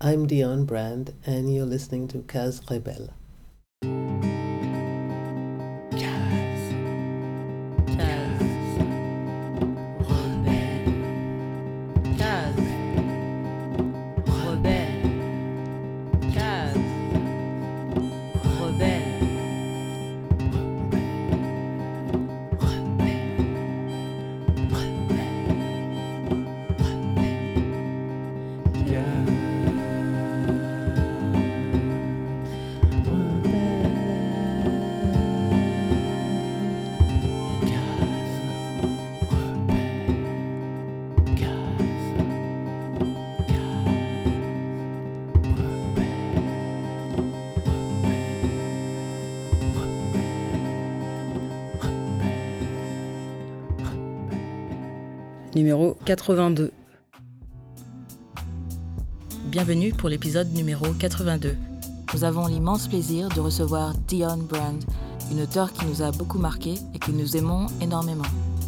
I'm Dion Brand, and you're listening to Kaz Rebel. Numéro 82. Bienvenue pour l'épisode numéro 82. Nous avons l'immense plaisir de recevoir Dion Brand, une auteure qui nous a beaucoup marqué et que nous aimons énormément.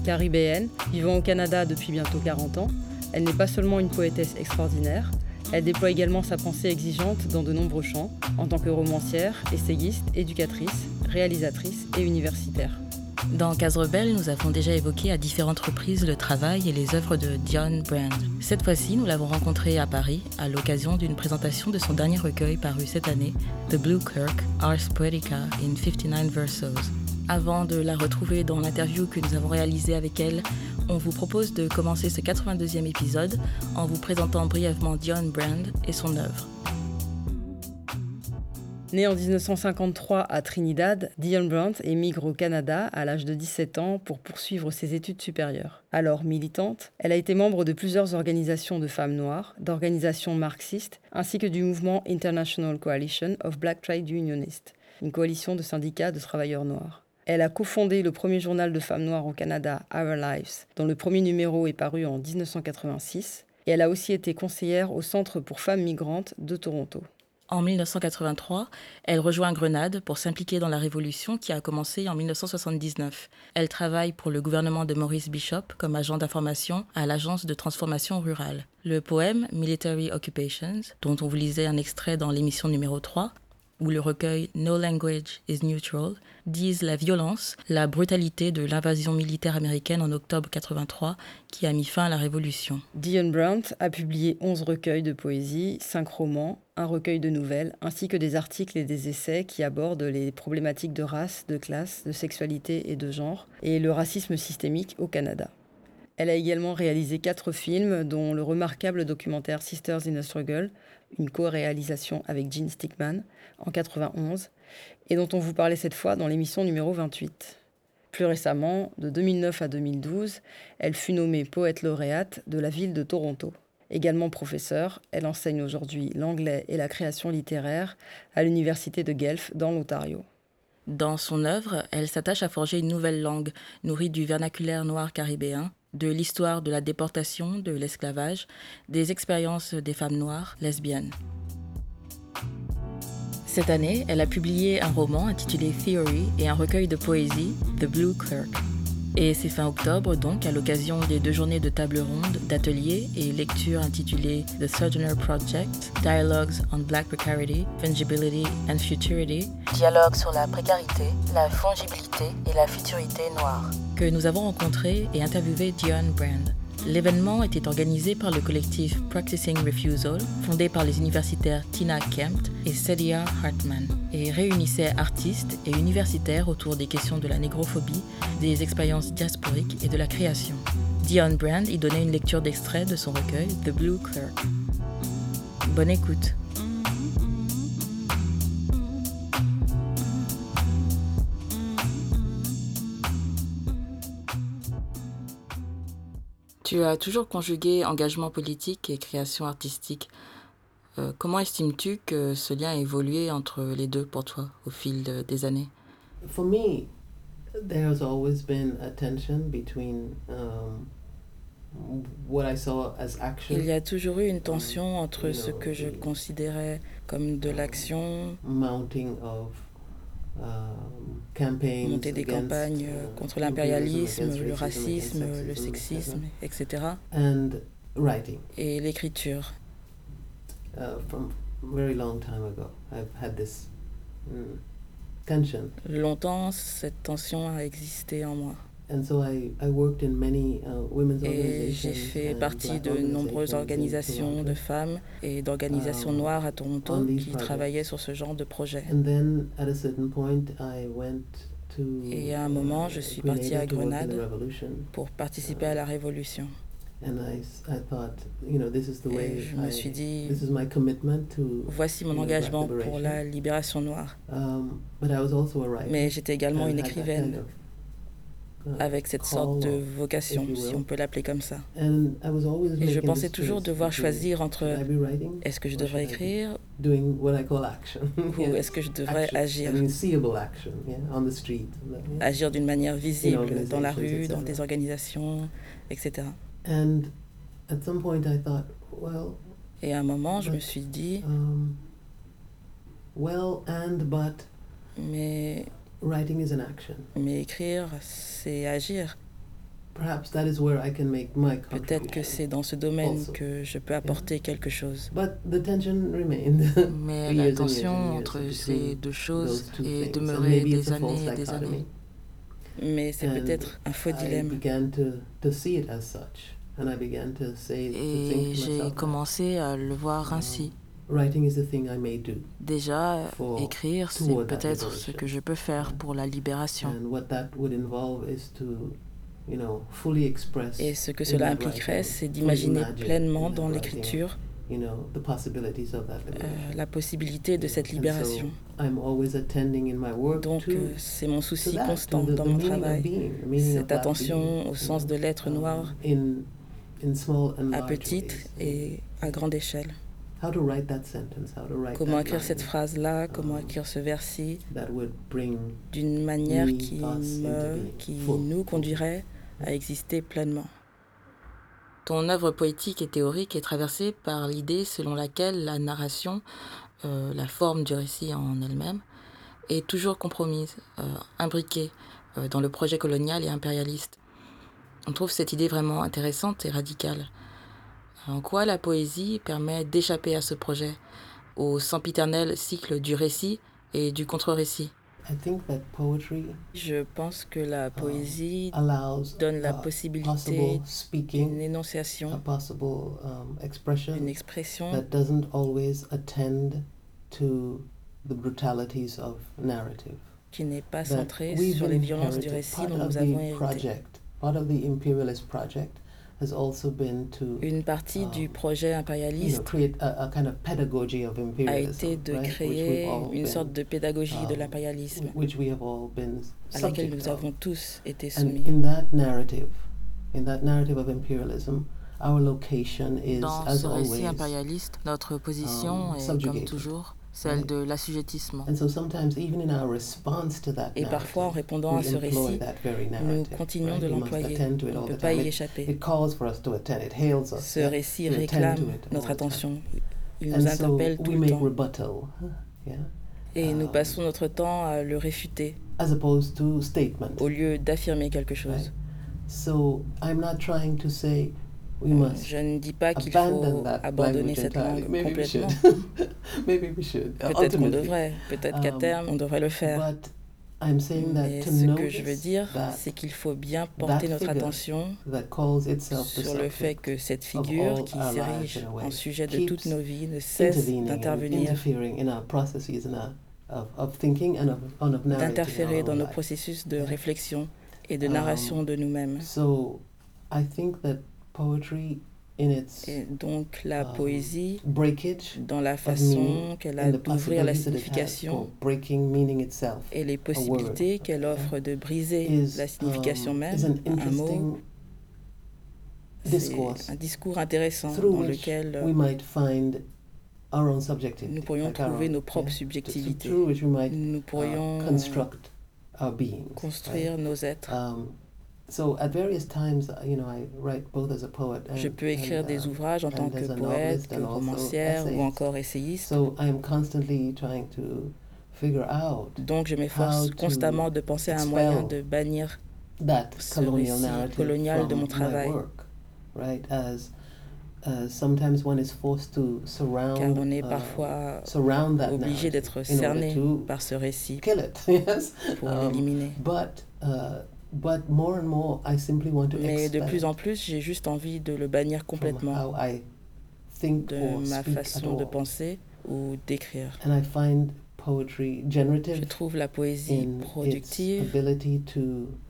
Caribéenne, vivant au Canada depuis bientôt 40 ans, elle n'est pas seulement une poétesse extraordinaire, elle déploie également sa pensée exigeante dans de nombreux champs, en tant que romancière, essayiste, éducatrice, réalisatrice et universitaire. Dans Case Rebelle, nous avons déjà évoqué à différentes reprises le travail et les œuvres de Dion Brand. Cette fois-ci, nous l'avons rencontré à Paris à l'occasion d'une présentation de son dernier recueil paru cette année, The Blue Clerk, Ars Poetica in 59 Versos. Avant de la retrouver dans l'interview que nous avons réalisée avec elle, on vous propose de commencer ce 82e épisode en vous présentant brièvement Dion Brand et son œuvre. Né en 1953 à Trinidad, Dion Brandt émigre au Canada à l'âge de 17 ans pour poursuivre ses études supérieures. Alors militante, elle a été membre de plusieurs organisations de femmes noires, d'organisations marxistes, ainsi que du mouvement International Coalition of Black Trade Unionists, une coalition de syndicats de travailleurs noirs. Elle a cofondé le premier journal de femmes noires au Canada, Our Lives, dont le premier numéro est paru en 1986, et elle a aussi été conseillère au Centre pour femmes migrantes de Toronto. En 1983, elle rejoint Grenade pour s'impliquer dans la révolution qui a commencé en 1979. Elle travaille pour le gouvernement de Maurice Bishop comme agent d'information à l'agence de transformation rurale. Le poème Military Occupations, dont on vous lisait un extrait dans l'émission numéro 3, ou le recueil No Language is Neutral disent la violence, la brutalité de l'invasion militaire américaine en octobre 83 qui a mis fin à la révolution. Dion Brandt a publié 11 recueils de poésie, 5 romans, un recueil de nouvelles, ainsi que des articles et des essais qui abordent les problématiques de race, de classe, de sexualité et de genre, et le racisme systémique au Canada. Elle a également réalisé quatre films, dont le remarquable documentaire Sisters in a Struggle, une co-réalisation avec Gene Stickman en 91, et dont on vous parlait cette fois dans l'émission numéro 28. Plus récemment, de 2009 à 2012, elle fut nommée poète lauréate de la ville de Toronto. Également professeure, elle enseigne aujourd'hui l'anglais et la création littéraire à l'université de Guelph dans l'Ontario. Dans son œuvre, elle s'attache à forger une nouvelle langue nourrie du vernaculaire noir caribéen de l'histoire de la déportation, de l'esclavage, des expériences des femmes noires lesbiennes. Cette année, elle a publié un roman intitulé Theory et un recueil de poésie, The Blue Clerk. Et c'est fin octobre, donc, à l'occasion des deux journées de table ronde, d'ateliers et lectures intitulées The Sojourner Project, Dialogues on Black Precarity, Fungibility and Futurity, Dialogue sur la précarité, la fongibilité et la futurité noire, que nous avons rencontré et interviewé Dion Brand. L'événement était organisé par le collectif Practicing Refusal, fondé par les universitaires Tina Kempt et Celia Hartman, et réunissait artistes et universitaires autour des questions de la négrophobie, des expériences diasporiques et de la création. Dion Brand y donnait une lecture d'extrait de son recueil The Blue Clerk. Bonne écoute. Tu as toujours conjugué engagement politique et création artistique. Euh, comment estimes-tu que ce lien a évolué entre les deux pour toi au fil de, des années? For me, there's always been a tension between um, what I saw as action. Il y a toujours eu une tension entre ce que je considérais comme de l'action, mounting of monter des campagnes uh, contre l'impérialisme, le racisme, le sexisme, etc. And writing. Et l'écriture. uh, from very long time ago. I've had this mm. Longtemps, cette tension a existé en moi. And so I, I worked in many uh, women's Et j'ai organizations fait and partie de nombreuses organisations de femmes et d'organisations Um, noires à Toronto qui travaillaient sur ce genre de projet. And then at a certain point I went to Et à un moment, je uh, suis partie à Grenada to work in the Grenade. revolution. pour participer à la révolution. And I, s- I thought, you know, this is the way Et je me suis dit, this is my commitment to voici mon engagement pour la libération noire. um, but I was also a writer. Mais j'étais également une écrivaine uh, avec cette sorte de vocation, si on peut l'appeler comme ça. Et je pensais toujours devoir choisir entre est-ce que je devrais écrire ou est-ce que je devrais agir? Agir d'une manière visible dans la rue, dans des organisations, etc. Et à un moment, je me suis dit, um, mais, writing is an action. mais écrire, c'est agir. Perhaps that is where I can make my Peut-être que c'est dans ce domaine Also. que je peux apporter quelque chose. But the tension remained. Mais la tension entre ces deux choses est demeurée des années et des années. Mais c'est peut-être un faux I dilemme. began to, to see it as such, and I began to say, to think Et j'ai commencé à le voir ainsi. Writing is the thing I may do, Déjà, écrire, c'est peut-être ce que je peux faire pour la libération. and what that would involve is to, you know, fully express, Et ce que cela impliquerait, c'est d'imaginer imagine pleinement dans l'écriture euh, la possibilité de cette libération. I'm always attending in my work Donc, euh, c'est mon souci constant dans mon travail. Cette attention au sens de l'être um, noir à petite et à grande échelle. How to write that sentence, how to write Comment that écrire cette phrase-là, comment um, écrire ce versi that would bring d'une manière qui, me, qui nous conduirait à exister pleinement. Ton œuvre poétique et théorique est traversée par l'idée selon laquelle la narration, euh, la forme du récit en elle-même, est toujours compromise, euh, imbriquée euh, dans le projet colonial et impérialiste. On trouve cette idée vraiment intéressante et radicale. En quoi la poésie permet d'échapper à ce projet, au sempiternel cycle du récit et du contre-récit? I think that poetry Je pense que la poésie allows donne la a possibilité possible d'une speaking, a énonciation, possible um, expression d'une expression that doesn't always attend to the brutalities of narrative. qui n'est pas That centrée sur les violences du récit Part dont of nous avons hérité. Une partie du projet impérialiste create a, a kind of pedagogy of a imperialism, été de créer une been, sorte de pédagogie de um, l'impérialisme which we have all been à laquelle nous avons tous été soumis. in that narrative, in that narrative of imperialism, our location is, Dans as ce récit always, impérialiste, notre position um, est, comme subjugated, toujours, celle de l'assujettissement. and so sometimes even in our response to that Et parfois, en répondant à ce récit, nous continuons de l'employer. On ne peut pas y échapper. it calls for us to attend. It hails us. Ce récit réclame notre attention. Il nous interpelle tout we le make temps. Et nous um, passons notre temps à le réfuter as opposed to statement. au lieu d'affirmer quelque chose. So I'm not trying to say we must Je ne dis pas qu'il faut abandonner cette langue complètement. Peut-être qu'on devrait, peut-être qu'à Um, terme, on devrait le faire. But I'm saying that Mais to ce que je veux dire, c'est qu'il faut bien porter notre attention sur le fait que cette figure qui s'érige en sujet de toutes nos vies ne cesse d'intervenir, d'interférer dans nos processus de réflexion et de Um, narration de nous-mêmes. Poetry in its Et donc la um, poésie, breakage dans la façon qu'elle a and the d'ouvrir la signification for breaking meaning itself et les possibilités qu'elle offre de briser is, la signification um, même, un mot, interesting c'est discourse un discours intéressant through dans which lequel euh, we might find our own subjectivity. nous pourrions like trouver own- nos propres yeah, subjectivités. Might Nous uh, pourrions construct our beings. right? construire nos êtres. Um, so at various times, uh, you know, I write both as a poet and, Je peux écrire des um, ouvrages en tant que as a poète, que romancière ou encore essayiste. So I am constantly trying to figure out Donc je m'efforce constamment de penser à un moyen de bannir that ce colonial récit colonial de mon travail. uh, car on est uh, parfois obligé d'être cerné to par ce récit kill it. yes? pour Um, l'éliminer. But but more and more, I simply want to Mais de plus en plus, j'ai juste envie de le bannir complètement how I think de or ma façon de penser ou d'écrire. And I find poetry Je generative trouve la poésie productive ability to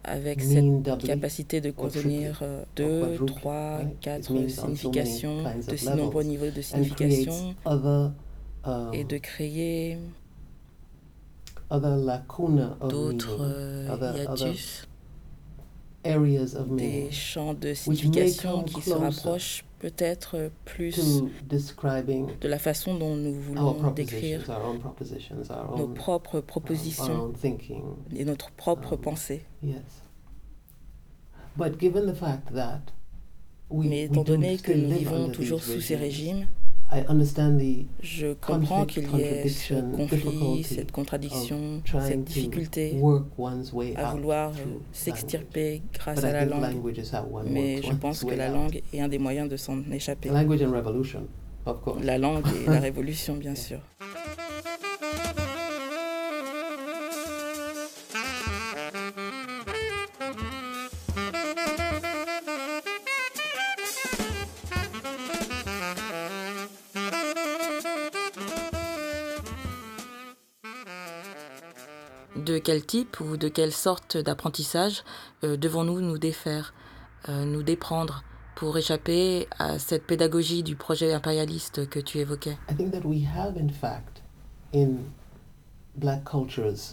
avec cette capacité de contenir euh, deux, quadruple, trois, right? It quatre means on so many significations, kinds de si nombreux niveaux de signification um, et de créer lacuna of d'autres euh, hiatus, des champs de signification qui se rapprochent peut-être plus to describing de la façon dont nous our voulons décrire propositions, our own propositions, our nos own, propres our propositions own thinking. et notre propre um, pensée. Yes. But given the fact that we, Mais étant do donné que nous vivons toujours sous ces régimes, je comprends qu'il y ait ce conflit, cette contradiction, cette difficulté à vouloir euh, s'extirper grâce à la langue. Mais je pense que la langue est un des moyens de s'en échapper. La langue et la révolution, bien sûr. Quel type ou de quelle sorte d'apprentissage euh, devons-nous nous défaire, euh, nous déprendre pour échapper à cette pédagogie du projet impérialiste que tu évoquais?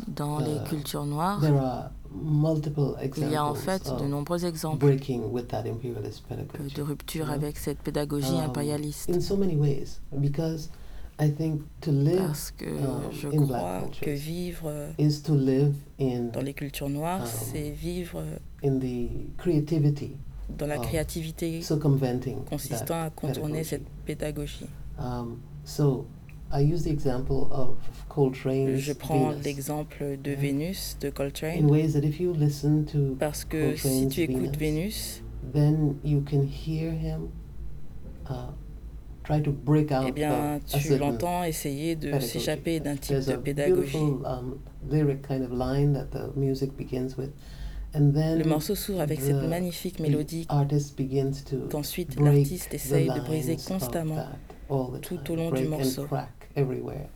Dans les Euh, cultures noires, there are multiple il y a en fait de nombreux exemples de rupture avec cette pédagogie Um, impérialiste. In I think to live Parce que um, je in black crois que vivre is to live in dans les cultures noires, um, c'est vivre in the creativity dans la créativité circumventing consistant à contourner cette pédagogie. Um, so I use the example of Coltrane's Je prends l'exemple de Yeah. Vénus de in Coltrane ways that if you listen to, parce que si tu écoutes Venus, Vénus, then you can hear him uh, eh bien, tu l'entends essayer de s'échapper d'un type There's de pédagogie. beautiful lyric kind of line that the music begins with, and then Le morceau s'ouvre avec cette magnifique mélodie artist begins to qu'ensuite l'artiste the essaye de briser constamment. tout au long du break morceau. and crack everywhere.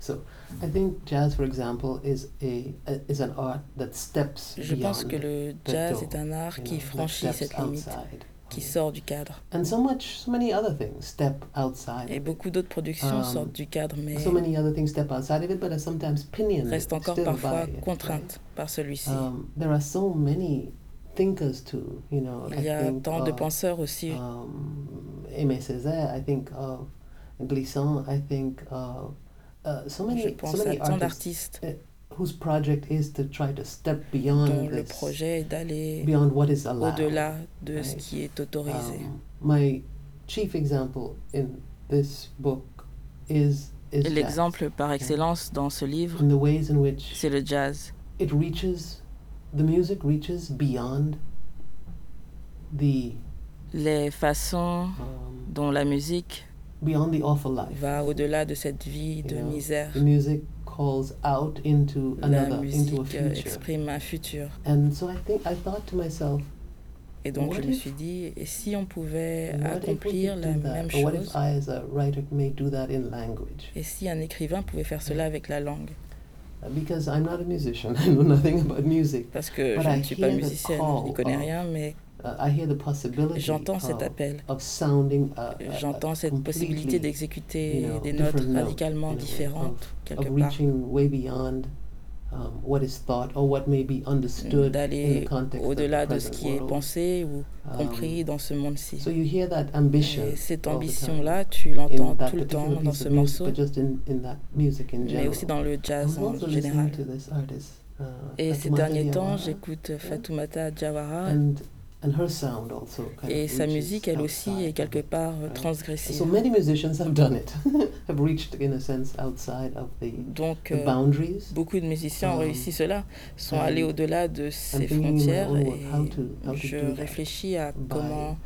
So I think jazz, for example, is a, a is an art that steps Je pense que le jazz est un art qui franchit cette limite, outside. Qui sort du cadre. And so much, so many other things step outside. Et beaucoup d'autres productions Um, sortent du cadre, mais it. So many other things step outside of it, but are sometimes pinioned restent encore parfois contraintes par celui-ci. Um, there are so many thinkers too. You know, Il y a think tant de penseurs aussi. um, Aimé Césaire. I think of Glissant. I think of uh, so many, Je so pense à tant artists d'artistes whose project is to try to step dont beyond le this, projet est d'aller beyond what is allowed. au-delà de ce right? qui est autorisé. Um, my chief example in this book is is L'exemple par excellence dans ce livre, in the ways in which c'est le jazz. it reaches, the music reaches beyond the Les façons um, dont la musique beyond the awful life. va au-delà de cette vie de You know, misère. The music calls out into another, into a euh, future. exprime un futur. And so I think I thought to myself, Et donc What je me suis dit, et si on pouvait accomplir la do that? même Or what chose? If I, as a writer, may do that in language? Et si un écrivain pouvait faire cela avec la langue? Uh, Because I'm not a musician, I know nothing about music. Parce que But je ne suis pas musicienne, je n'y connais rien, mais Uh, I hear the possibility j'entends cet of, appel. a- a J'entends cette possibilité d'exécuter des notes radicalement différentes, quelque part. reaching way beyond um, what is thought or what may be understood in D'aller au-delà de ce qui est pensé ou Um, compris dans ce monde-ci. So you hear that ambition Et cette ambition-là, tu l'entends that tout le temps particular dans ce morceau, but just in, in that music in mais general. aussi dans le jazz en général. uh, Et ces derniers temps, j'écoute Fatoumata Diawara and and her sound also kind et of sa musique, elle aussi, est quelque part transgressive. So many musicians have done it, have reached in a sense outside of the, Donc, euh, beaucoup de musiciens ont Um, réussi cela, sont and allés au-delà de ces frontières et je réfléchis à comment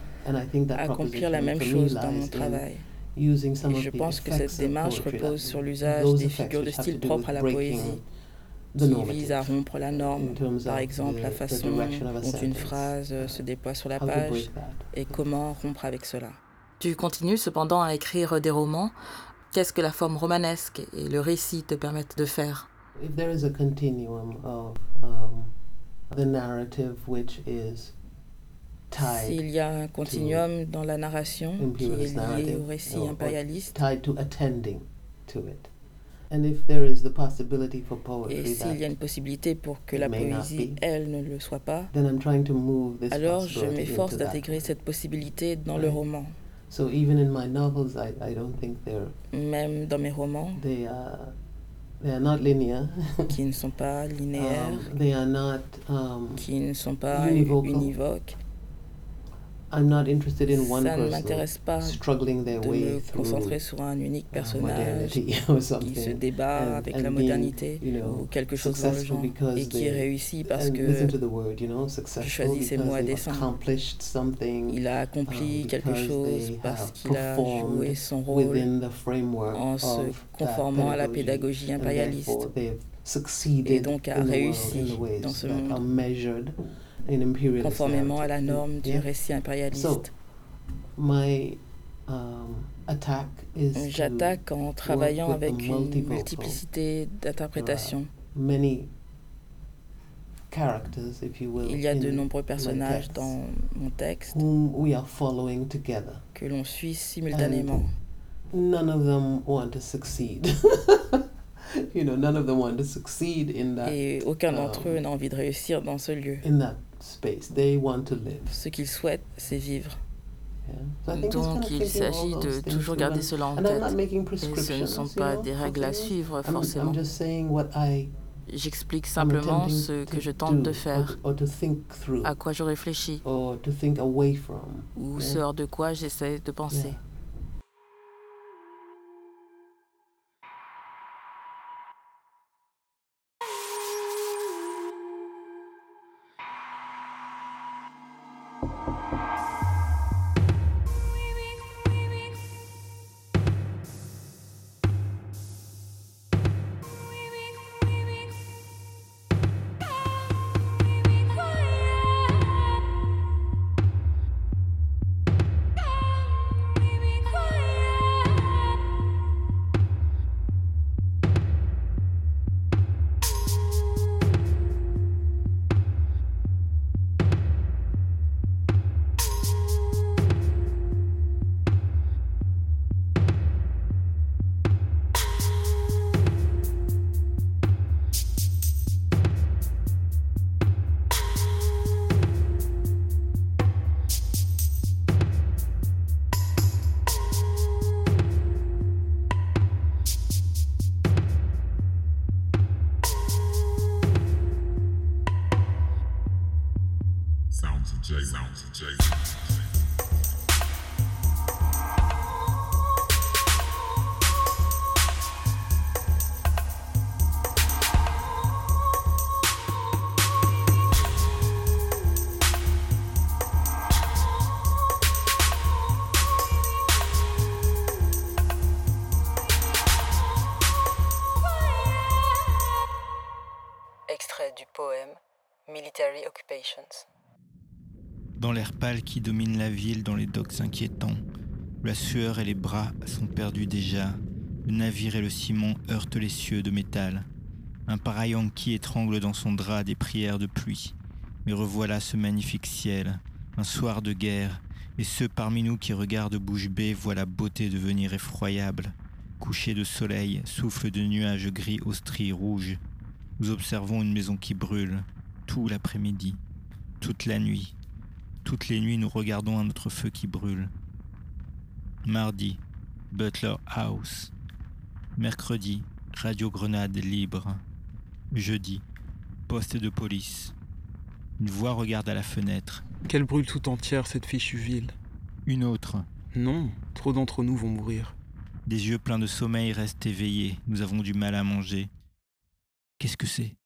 accomplir la même chose dans mon travail. Et je pense que cette démarche repose sur l'usage des figures de style propres à la poésie, qui visent à rompre la norme, par exemple la façon dont une phrase se déploie sur la page et comment rompre avec cela. Tu continues cependant à écrire des romans. Qu'est-ce que la forme romanesque et le récit te permettent de faire? S'il y a un continuum dans la narration qui est lié au récit impérialiste, et s'il y a une possibilité pour que la poésie, elle, ne le soit pas, alors je m'efforce d'intégrer cette possibilité dans le roman. Même dans mes romans, qui ne sont pas linéaires, um, qui ne sont pas univoques, I'm not interested in one Ça ne m'intéresse pas struggling their de way me concentrer sur un unique personnage qui se débat and, avec and la being, modernité you know, ou quelque chose dans le genre because et qui they- réussit parce que word, you know, choisis ces mots à dessein. accomplished something il a accompli um, quelque because chose parce qu'il a performed joué son rôle within the framework en se conformant à la pédagogie and impérialiste. et donc a réussi dans ce monde conformément à la norme du récit impérialiste. Um, attack is to J'attaque en travaillant avec une multiplicité d'interprétations. many characters, if you will, Il y a de nombreux personnages dans mon texte whom we are following together. que l'on suit simultanément. None of them want to succeed. you know, none of them want to succeed in that Et aucun d'entre um, eux n'a envie de réussir dans ce lieu. In that space. They want to live. Ce qu'ils souhaitent, c'est vivre. Donc il s'agit de toujours garder cela en and I'm not tête. Et ce ne sont pas des règles à suivre forcément. J'explique simplement ce que je tente de faire, or, or to think through à quoi je réfléchis, ou ce hors de quoi j'essaie de penser. Qui domine la ville, dans les docks inquiétants, la sueur et les bras sont perdus déjà, le navire et le ciment heurtent les cieux de métal. Un qui étrangle dans son drap des prières de pluie. Mais revoilà ce magnifique ciel, un soir de guerre, et ceux parmi nous qui regardent bouche bée voient la beauté devenir effroyable. Coucher de soleil, souffle de nuages gris aux stries rouges. Nous observons une maison qui brûle, tout l'après-midi, toute la nuit. Toutes les nuits, nous regardons un autre feu qui brûle. Mardi, Butler House. Mercredi, Radio Grenade libre. Jeudi, poste de police. Une voix regarde à la fenêtre. Qu'elle brûle tout entière, cette fichue ville. Une autre. Non, trop d'entre nous vont mourir. Des yeux pleins de sommeil restent éveillés. Nous avons du mal à manger. Qu'est-ce que c'est?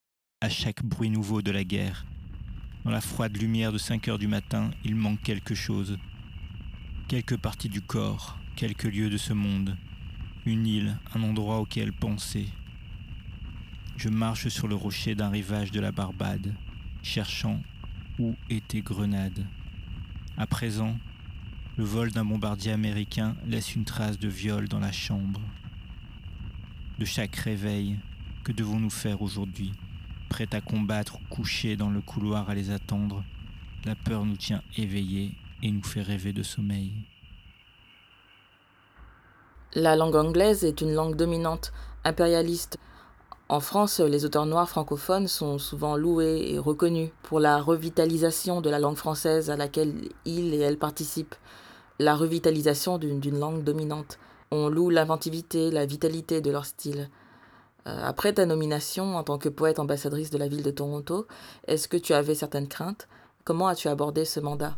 À chaque bruit nouveau de la guerre. Dans la froide lumière de 5 heures du matin, il manque quelque chose. quelques parties du corps, quelques lieux de ce monde, une île, un endroit auquel penser. Je marche sur le rocher d'un rivage de la Barbade, cherchant où était Grenade. À présent, le vol d'un bombardier américain laisse une trace de viol dans la chambre. De chaque réveil, que devons-nous faire aujourd'hui? Prêts à combattre ou couchés dans le couloir à les attendre, la peur nous tient éveillés et nous fait rêver de sommeil. La langue anglaise est une langue dominante, impérialiste. En France, les auteurs noirs francophones sont souvent loués et reconnus pour la revitalisation de la langue française à laquelle ils et elles participent, la revitalisation d'une langue dominante. On loue l'inventivité, la vitalité de leur style. Euh, après ta nomination en tant que poète ambassadrice de la ville de Toronto, est-ce que tu avais certaines craintes? Comment as-tu abordé ce mandat?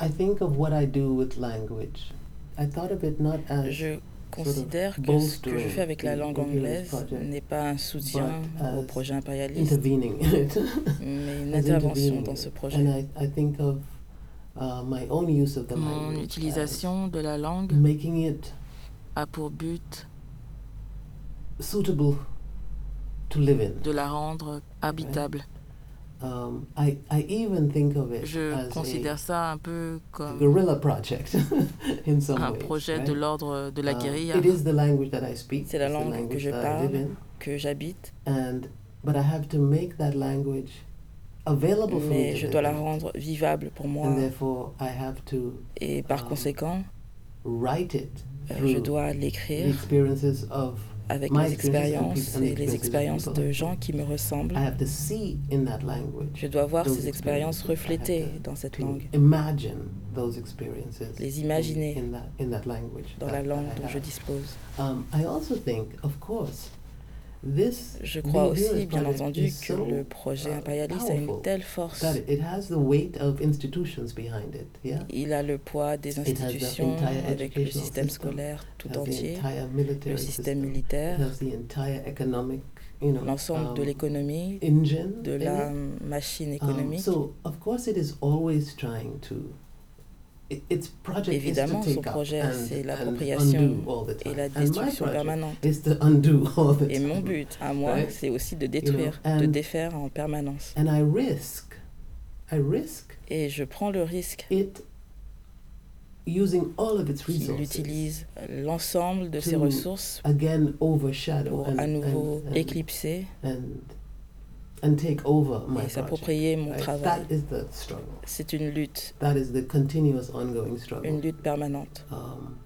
I think of what I do with language. I thought of it not as Je considère que ce que je fais avec la langue anglaise n'est pas un soutien au projet impérialiste, mais une intervention dans ce projet. And I, I think of uh, my own use of the Mon utilisation de la langue as making it a pour but suitable to live in. de la rendre habitable. Um, I, I even think of it Je as considère ça un peu a comme guerrilla project in some un ways. projet right? de l'ordre de la Um, guérilla it is the language that I speak. C'est la langue que language je that I parle. live in. que j'habite, And but I have to make that language available for me mais to je live dois la in. rendre vivable pour moi. And therefore, I have to Et par um, conséquent, write it euh, through je dois the l'écrire experiences of. Avec and expériences et les expériences de gens qui me ressemblent. Je dois voir ces expériences reflétées dans cette langue. Les in- imaginer dans la langue dont je dispose. Je crois aussi, bien entendu, que le projet impérialiste a une telle force. Il a le poids des institutions avec le système scolaire tout entier, le système militaire, l'ensemble de um, l'économie, de la machine Um, économique. Évidemment, son projet, and, c'est l'appropriation et la destruction permanente. is to undo all the Et mon but, à moi, Right? c'est aussi de détruire, de défaire en permanence. And I risk, I risk Et je prends le risque qu'il utilise l'ensemble de ses ressources again pour and, à nouveau and, and, éclipser and, take over my et s'approprier mon right? travail. That is the struggle. C'est une lutte, That is the continuous ongoing struggle. une lutte permanente. Um,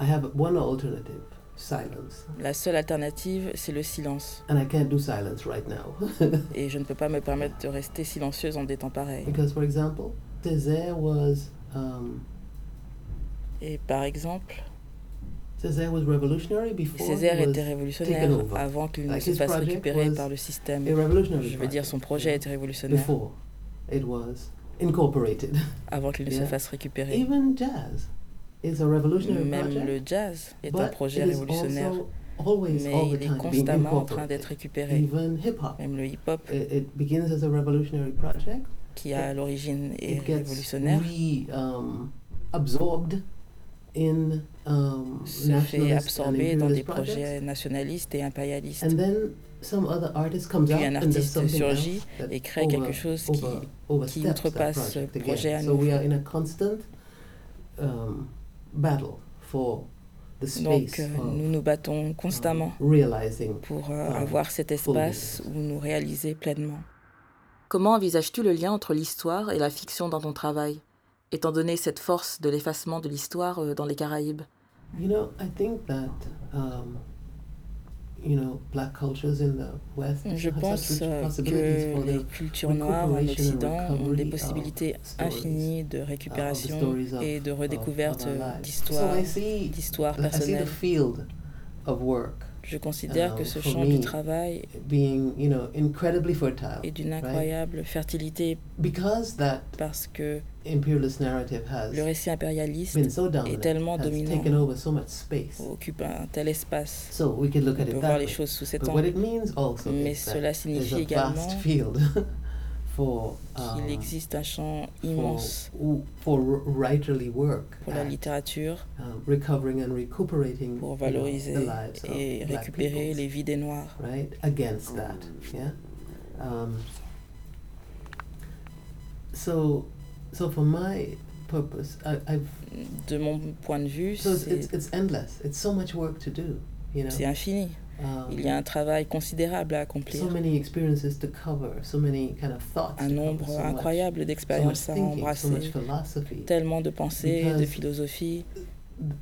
I have one alternative: silence, La seule alternative, c'est le silence. and I can't do silence right now Et je ne peux pas me permettre de rester silencieuse en des temps pareils. because, for example, Césaire was um, Et par exemple, Césaire was revolutionary before Césaire he was était révolutionnaire taken over. avant qu'il ne se fasse récupérer par le système. Je veux dire, son projet était révolutionnaire before it was incorporated. avant qu'il ne se fasse récupérer. Even jazz is a revolutionary Même project, le jazz est un projet révolutionnaire, mais all the il est constamment en train d'être récupéré. Even hip hop, Même le hip-hop, it, it begins as a revolutionary project. qui à l'origine est révolutionnaire, se fait absorber dans des projets nationalistes et impérialistes. And then some other artist comes Puis un artiste surgit et crée over- quelque chose qui, that outrepasse ce projet à So we nouveau. are in a constant um, battle for the space Donc euh, nous nous battons um, constamment realizing pour euh, um, avoir cet espace fullness. où nous réaliser pleinement. Comment envisages-tu le lien entre l'histoire et la fiction dans ton travail, étant donné cette force de l'effacement de l'histoire euh, dans les Caraïbes. You know, I think that um, you know black cultures in the West Je have pense euh, possibilities for que les the cultures noires en Occident ont des of possibilités stories, infinies de uh, of the récupération et de of- redécouverte d'histoires, So I Je considère que um, ce champ du travail being, you know, incredibly fertile est d'une incroyable fertilité because that parce que imperialist narrative has le récit impérialiste been so dominant, tellement dominant. taken over so much space. occupe un tel espace. So we could look On at peut it voir les choses sous cet angle. Mais cela signifie également for qu'il um, existe un champ for, immense. for writerly work. Pour la at, littérature, uh, recovering and recuperating pour you know, valoriser the lives of et black récupérer les vies des Noirs. right? Against that yeah? Um, so so for my purpose I, I've De mon point de vue, so it's, it's, it's endless. It's so much work to do you know? c'est infini. Um, Il y a un travail considérable à accomplir, so many experiences to cover so many kind of thoughts un nombre incroyable d'expériences à embrasser, tellement de pensées, de Because- philosophie,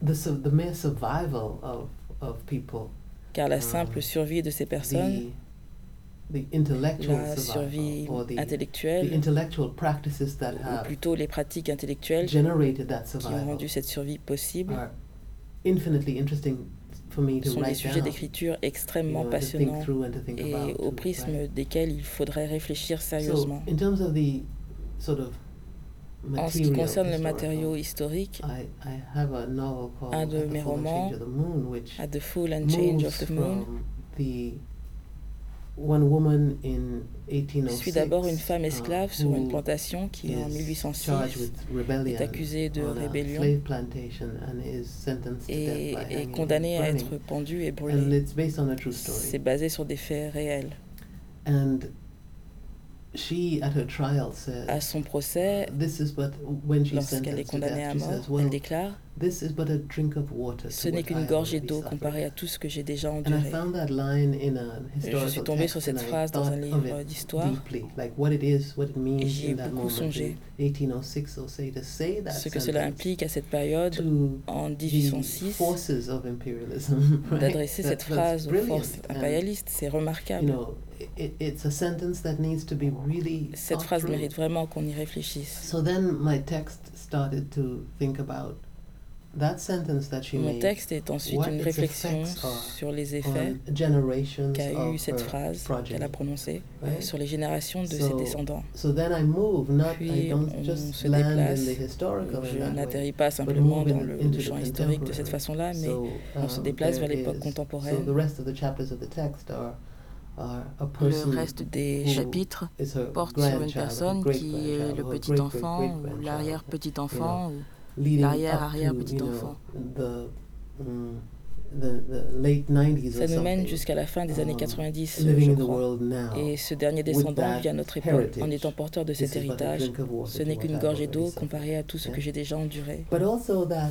the, su- the mere survival of, of people car la Ah. simple survie de ces personnes, the, the intellectual la survie intellectuelle, intellectual practices that ou have plutôt les pratiques intellectuelles generated that qui ont rendu cette survie possible, infinitely interesting sont des sujets d'écriture extrêmement passionnants et au prisme desquels il faudrait réfléchir sérieusement. So, in terms of the sort of En ce qui material concerne le matériau historique, un de At the mes Full and romans, Change of the Full and Change of the Moon, 1806 suit d'abord une femme uh, esclave sur une plantation qui, en is charged 1806, with rebellion est accusée de rébellion et est condamnée à être pendue et brûlée. C'est basé sur des faits réels. And she, at her trial, says, À son procès, "This is but when she's lorsqu'elle est condamnée à death." She mort, says, "Well, elle déclare this is but a drink of water." Ce n'est qu'une gorgée d'eau suffered." comparée à tout ce que j'ai déjà And I enduré. found that line in a Je historical suis tombée sur text cette phrase dans un thought of livre it d'histoire, deeply, like what it is, what it means j'y ai in that beaucoup moment songé. in 1806 or say to say that ce que cela implique à cette période, en the 1806, forces of imperialism, right? d'adresser cette phrase aux forces impérialistes, c'est you remarquable. know, it, it's a sentence that needs to be really Cette phrase mérite vraiment qu'on y réfléchisse. So then my text started to think about that sentence that she Mon texte est ensuite what une réflexion sur les effets on generations qu'a eu of cette phrase qu'elle a prononcée right? sur les générations de ses So, descendants. So then I move, not I Puis don't on just se land déplace. in the historical Je n'atterris pas simplement dans le, champ historique de cette façon-là, mais So, on se um, déplace vers l'époque is- contemporaine. So the rest of the chapters of the text are, are a Le person reste des who chapitres is her porte sur une personne qui est le petit-enfant ou l'arrière-petit-enfant. L'arrière- the late 90s Ça nous mène jusqu'à la fin des années um, 90, living je crois. Et ce dernier descendant vit à notre époque en étant porteur de cet héritage. Ce n'est qu'une gorgée d'eau comparée à tout ce que j'ai déjà enduré. But also that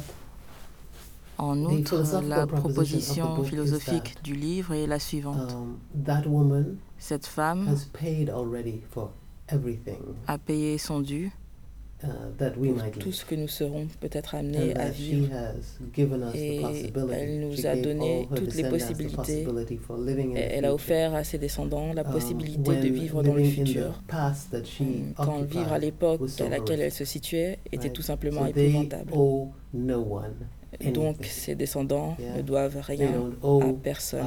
En outre, la proposition philosophique that, du livre est la suivante. um, Cette femme has paid already for everything a payé son dû pour might tout ce que nous serons peut-être amenés à vivre. Et elle nous She a donné toutes les possibilités. Et Elle a offert à ses descendants la Um, possibilité de vivre dans le living in the futur. Hum, Quand vivre à l'époque à laquelle elle se situait était tout simplement épouvantable. Donc ses descendants ne doivent rien à personne.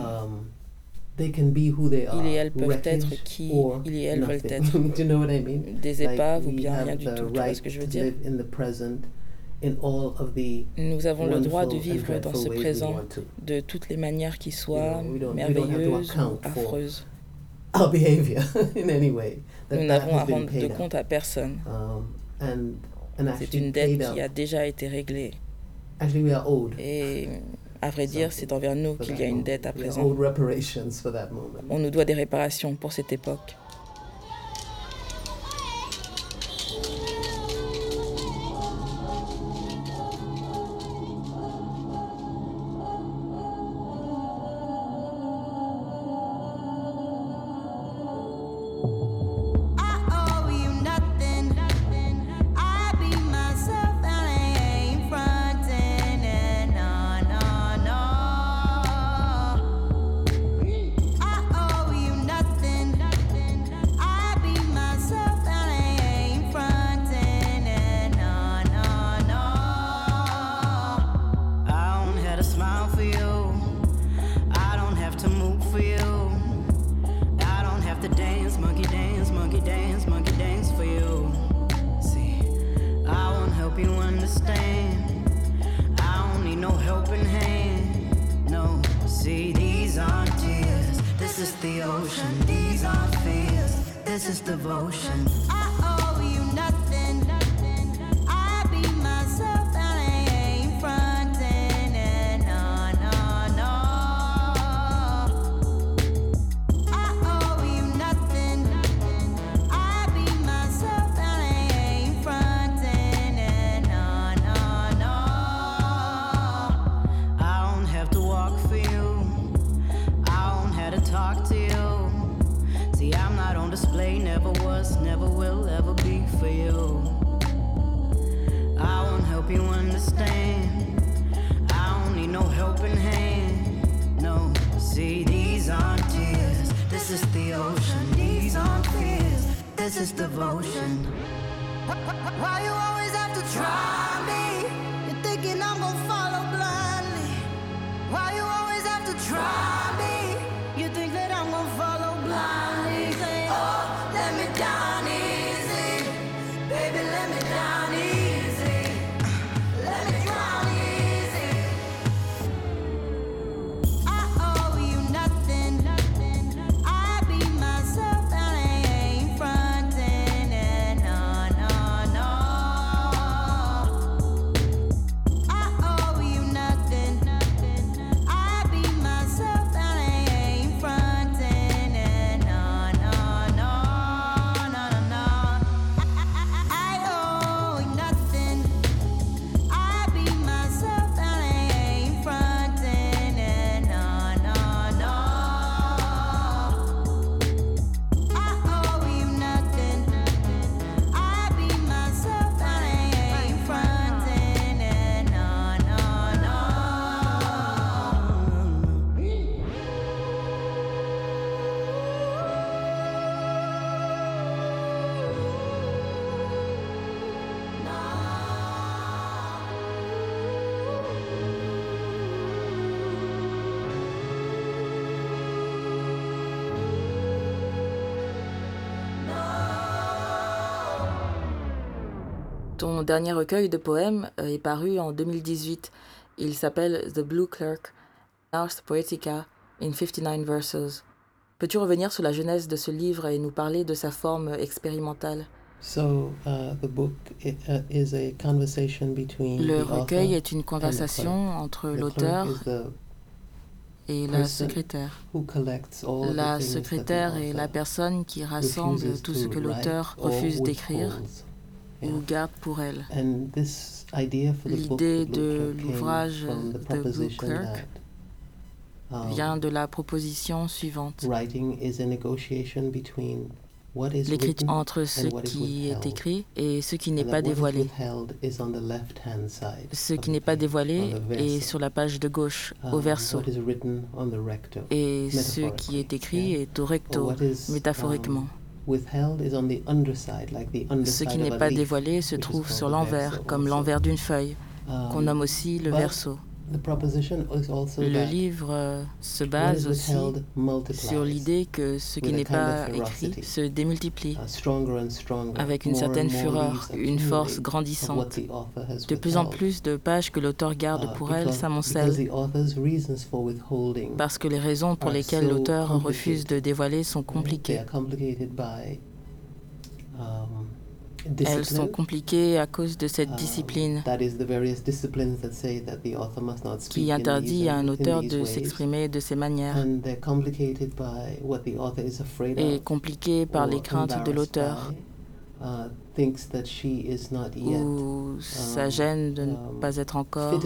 They can be who they are. Il et elle peuvent être qui or il et elle veulent être. Do you know what I mean? Des Like, épaves ou we bien rien du tout. Tu vois right ce que je veux dire? live in the present in all of the Nous avons le droit de vivre dans ce présent de toutes les manières qui soient merveilleuses ou affreuses. Our behavior in any way. That Nous n'avons à rendre de up. compte à personne. Um, and and C'est actually une dette qui a déjà été réglée. Actually, we are. Et à vrai dire, c'est envers nous qu'il y a une dette à présent. On nous doit des réparations pour cette époque. Ton dernier recueil de poèmes euh, est paru en 2018. Il s'appelle The Blue Clerk, Ars Poetica in 59 Verses. Peux-tu revenir sur la genèse de ce livre et nous parler de sa forme expérimentale? So uh, the book i- uh, is a conversation between Le recueil est une conversation entre l'auteur et la secrétaire. La secrétaire est la personne qui rassemble tout to ce que l'auteur refuse d'écrire ou garde pour elle. L'idée de l'ouvrage from the The Blue proposition Clerk that, um, vient de la proposition suivante. writing is a negotiation between what is L'écriture entre ce qui est écrit et ce qui n'est pas dévoilé. Ce qui n'est pas dévoilé est sur la page de gauche, au Um, verso. Et ce qui est écrit est au recto, is, métaphoriquement. Withheld is on the underside, like the Ce qui n'est pas dévoilé se trouve sur l'envers, comme l'envers d'une feuille, Um, qu'on nomme aussi le verso. The proposition is also Le that livre euh, se base aussi sur l'idée que ce qui n'est kind pas of écrit se démultiplie uh, stronger and stronger, avec une more and certaine more fureur, une force grandissante. the author has De plus en plus de pages que l'auteur garde Uh, pour elle because- s'amoncellent parce que les raisons pour are lesquelles l'auteur refuse complicated. de dévoiler sont compliquées. are complicated by um, Elles sont compliquées à cause de cette um, discipline qui in interdit à un auteur de s'exprimer de ces manières. Et compliquées par les craintes de l'auteur. uh, ou sa um, gêne de ne um, pas être encore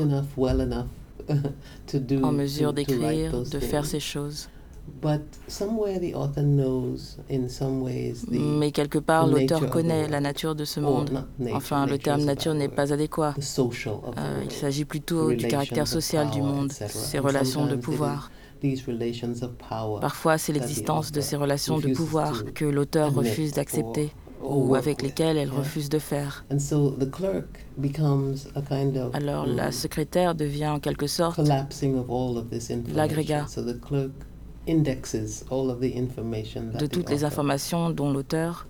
en mesure d'écrire, de faire ces choses. But somewhere the author knows in some ways the Mais quelque part, l'auteur connaît la nature de ce monde. Enfin, le terme nature n'est pas adéquat. Euh, il s'agit plutôt du caractère social du monde, And relations de pouvoir. Parfois, c'est l'existence de ces relations de pouvoir que l'auteur refuse d'accepter ou avec lesquelles elle refuse de faire. Alors, mm, la secrétaire devient en quelque sorte. L'agrégat. So the clerk indexes all of the information that de toutes les informations dont l'auteur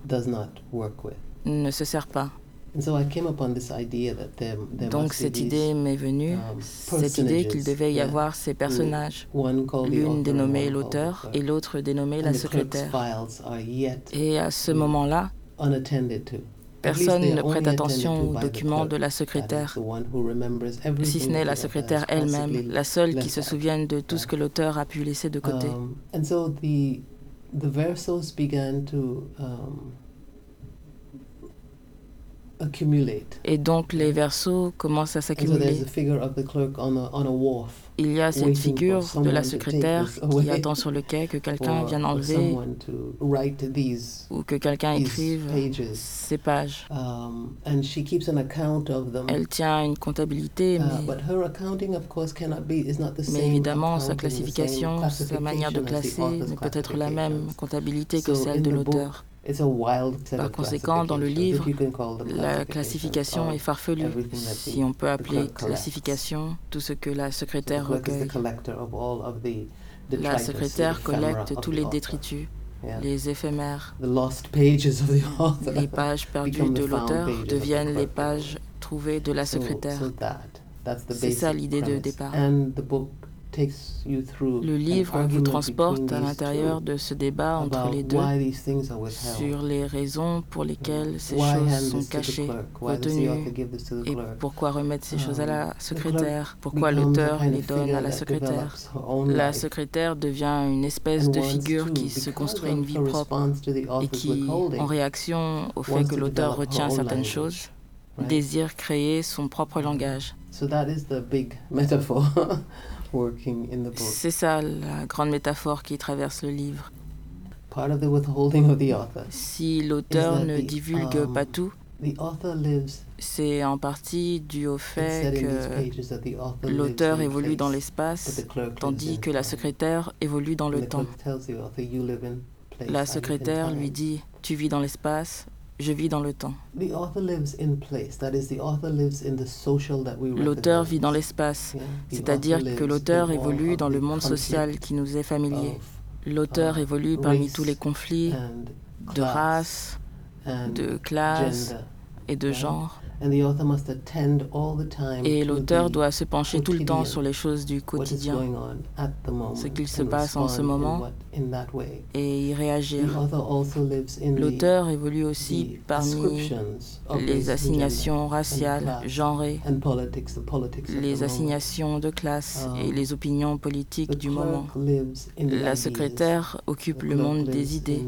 ne se sert pas. And so I came upon this idea that there, there Donc cette idée m'est venue, um, cette idée qu'il devait y avoir ces personnages, l'une dénommée l'auteur et l'autre dénommée la secrétaire. Et à ce moment-là, personne ne prête attention aux documents de la secrétaire, si ce n'est la secrétaire elle-même, la seule qui se souvienne de tout ce que l'auteur a pu laisser de côté. Um, and so the the versos began to um, accumulate. Et donc les versos commencent à s'accumuler. Il y a cette figure de la secrétaire qui attend sur le quai que quelqu'un vienne enlever ou que quelqu'un écrive ces pages. Um. Elle tient une comptabilité, Uh, mais, but her accounting, of course, cannot be is not the mais same. évidemment, sa classification, sa manière de classer author's ne peut être la même comptabilité que celle de l'auteur. Par conséquent, dans le livre, La classification est farfelue, si the- on peut appeler classification tout ce que la secrétaire recueille. La secrétaire collecte tous les détritus, les éphémères, les pages perdues de l'auteur deviennent les pages trouvées de la secrétaire. C'est ça l'idée de départ. Le livre vous transporte à l'intérieur de ce débat entre les deux sur les raisons pour lesquelles ces choses sont cachées, retenues, et pourquoi remettre ces choses à la Um, secrétaire, pourquoi l'auteur les donne à la that secrétaire? La secrétaire devient une espèce de figure qui se construit une vie propre et qui, en réaction au fait que l'auteur retient certaines choses, désire créer son propre langage. C'est ça la grande métaphore qui traverse le livre. Part of the withholding of the author. Si l'auteur ne the, divulgue um, pas tout, The author lives. c'est en partie dû au It's fait que pages that the author lives l'auteur in évolue dans l'espace, the clerk lives tandis que la secrétaire évolue dans le the temps. clerk tells the author, "You live in place, I live La secrétaire lui time." dit Tu vis dans l'espace, je vis dans le temps. L'auteur vit dans l'espace, c'est-à-dire que l'auteur évolue dans le monde social qui nous est familier. of L'auteur uh, évolue parmi tous les conflits de race, de classe et de genre. And the author must attend all the time Et l'auteur the- doit se pencher tout le temps sur les choses du quotidien ce qu'il se passe en ce moment et y The réagir. author also lives in the- L'auteur évolue aussi parmi les and assignations raciales, genrées, les moment. assignations de classe et Um, les opinions The politiques du moment. La secrétaire The occupe le monde des idées.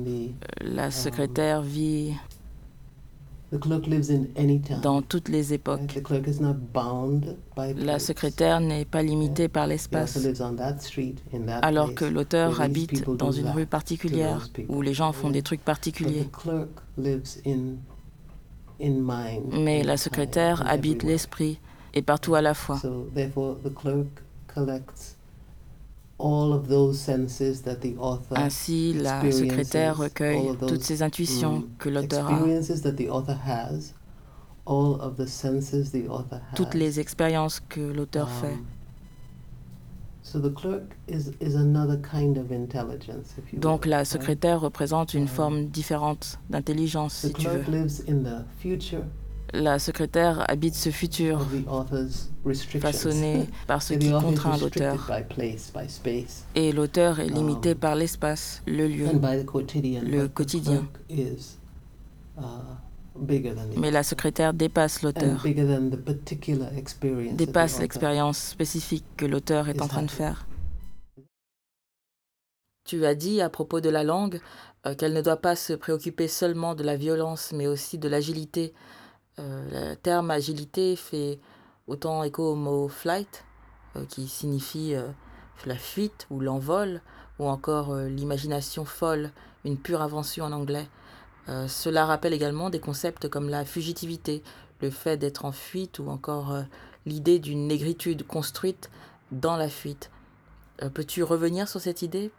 La secrétaire vit the clerk lives in any time. Dans toutes les époques. The clerk is not bound by La secrétaire n'est pas limitée par l'espace, alors que l'auteur habite dans une rue particulière où les gens font des trucs particuliers. the clerk lives in, in mind. Mais la secrétaire habite l'esprit et partout à la fois. Ainsi, la secrétaire all recueille of those, toutes ces intuitions mm, que l'auteur a, experiences that the author has, all of the senses the author has. toutes les expériences que l'auteur fait. Um, So the clerk is, is another kind of intelligence, if you Donc la secrétaire représente une Um, forme différente d'intelligence, The si tu veux. La secrétaire habite ce futur façonné par ce qui contraint l'auteur. Et l'auteur est limité Um, par l'espace, le lieu. Le quotidien. uh, Mais la secrétaire dépasse l'auteur, dépasse l'expérience spécifique que l'auteur est en train de faire. Tu as dit à propos de la langue euh, qu'elle ne doit pas se préoccuper seulement de la violence, mais aussi de l'agilité. Euh, le terme agilité fait autant écho au mot flight, euh, qui signifie euh, la fuite ou l'envol, ou encore l'imagination folle, une pure invention en anglais. Cela rappelle également des concepts comme la fugitivité, le fait d'être en fuite, ou encore l'idée d'une négritude construite dans la fuite. Peux-tu revenir sur cette idée?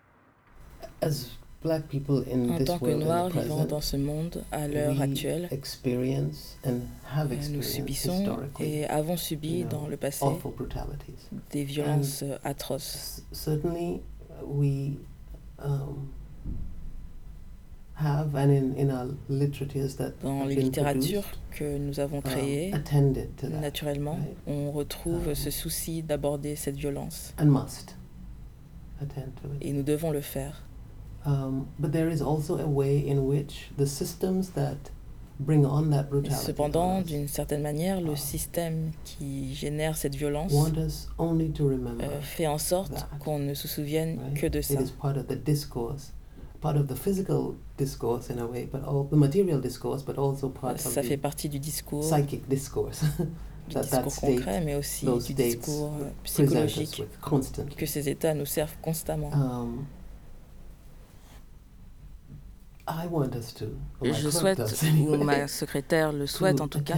En tant que Noirs vivant dans ce monde, à l'heure actuelle, experience and have euh, nous experienced subissons historically et avons subi dans le passé awful brutalities. des violences atroces. S- certainly, we have and in, in our literatures that Dans have les been littératures produced, que nous avons um, créées, naturellement, on retrouve Um, ce souci d'aborder cette violence. and must attend to it. Et nous devons le faire. Cependant, d'une certaine manière, le système qui génère cette violence want us only to remember euh, fait en sorte that, qu'on ne se souvienne que de It ça. is part of the discourse, part of the physical discourse in a way, but all the material discourse, but also part of Ça fait partie du discours, psychic discourse du discours concret, mais aussi du discours euh, psychologique que ces états nous servent constamment. I want us to, or my Je souhaite, ou ma secrétaire le souhaite en tout cas,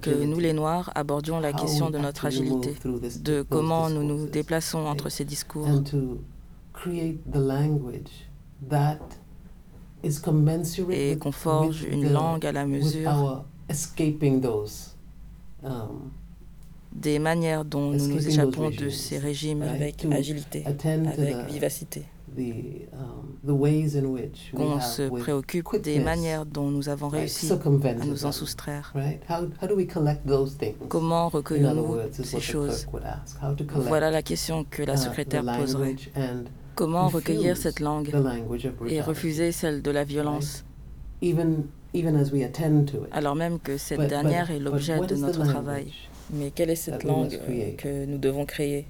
que nous les Noirs abordions la question we de notre agilité, de comment nous nous déplaçons entre ces discours. and to create the language that is commensurate et qu'on forge une langue à la mesure um, des manières dont nous nous échappons de ces régimes avec agilité, avec vivacité, the, um, the ways in which we qu'on have se préoccupe des manières dont nous avons réussi à nous en soustraire. right? How, how do we collect those things? Comment recueillons-nous ces choses? clerk would ask. How to collect Voilà la question que la uh, secrétaire poserait. Comment recueillir cette langue et refuser celle de la violence, even even as we attend to it. alors même que cette dernière est l'objet what de notre travail language? Mais quelle est cette that we must langue create? que nous devons créer?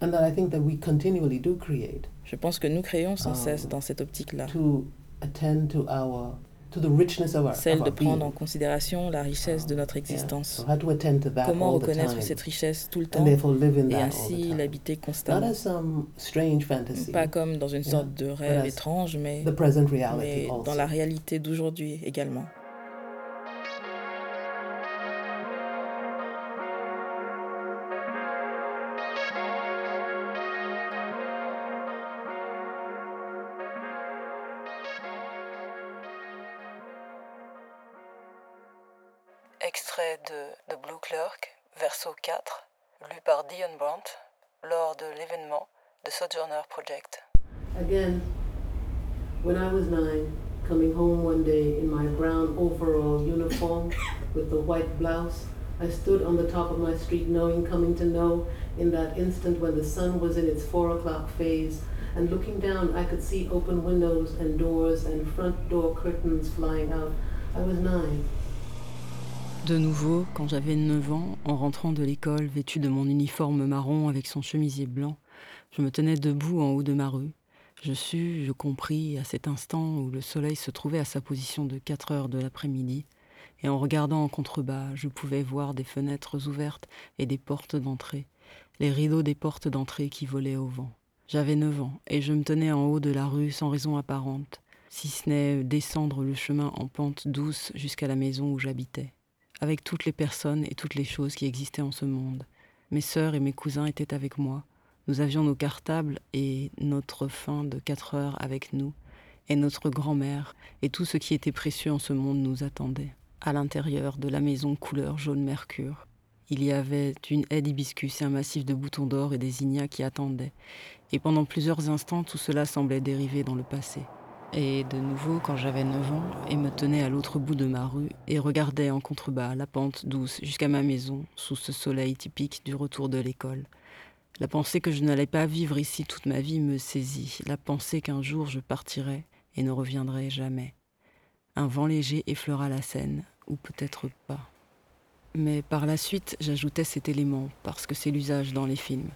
And that I think that we continually do create Je pense que nous créons sans Um, cesse dans cette optique-là, to attend to our to the richness of our, celle de prendre en considération la richesse de notre Yeah. existence. Comment reconnaître cette richesse tout le temps et ainsi l'habiter constamment. Pas comme dans une sorte de rêve étrange, mais, dans la réalité d'aujourd'hui également. De The Blue Clerk, verso 4, lu par Dion Brandt lors de l'événement The Sojourner Project. Again, when I was nine, coming home one day in my brown overall uniform with the white blouse, I stood on the top of my street knowing, coming to know, in that instant when the sun was in its four o'clock phase, and looking down, I could see open windows and doors and front door curtains flying out. I was nine. De nouveau, quand j'avais 9 ans, en rentrant de l'école vêtu de mon uniforme marron avec son chemisier blanc, je me tenais debout en haut de ma rue. Je sus, je compris à cet instant où le soleil se trouvait à sa position de 4 heures de l'après-midi, et en regardant en contrebas, je pouvais voir des fenêtres ouvertes et des portes d'entrée, les rideaux des portes d'entrée qui volaient au vent. J'avais 9 ans, et je me tenais en haut de la rue sans raison apparente, si ce n'est descendre le chemin en pente douce jusqu'à la maison où j'habitais avec toutes les personnes et toutes les choses qui existaient en ce monde. Mes sœurs et mes cousins étaient avec moi. Nous avions nos cartables et notre faim de quatre heures avec nous, et notre grand-mère, et tout ce qui était précieux en ce monde nous attendait. À l'intérieur de la maison couleur jaune mercure, il y avait une haie d'hibiscus et un massif de boutons d'or et des zinnias qui attendaient. Et pendant plusieurs instants, tout cela semblait dériver dans le passé. Et de nouveau, quand j'avais 9 ans, et me tenais à l'autre bout de ma rue et regardais en contrebas la pente douce jusqu'à ma maison sous ce soleil typique du retour de l'école. La pensée que je n'allais pas vivre ici toute ma vie me saisit, la pensée qu'un jour je partirais et ne reviendrais jamais. Un vent léger effleura la scène, ou peut-être pas. Mais par la suite, j'ajoutais cet élément, parce que c'est l'usage dans les films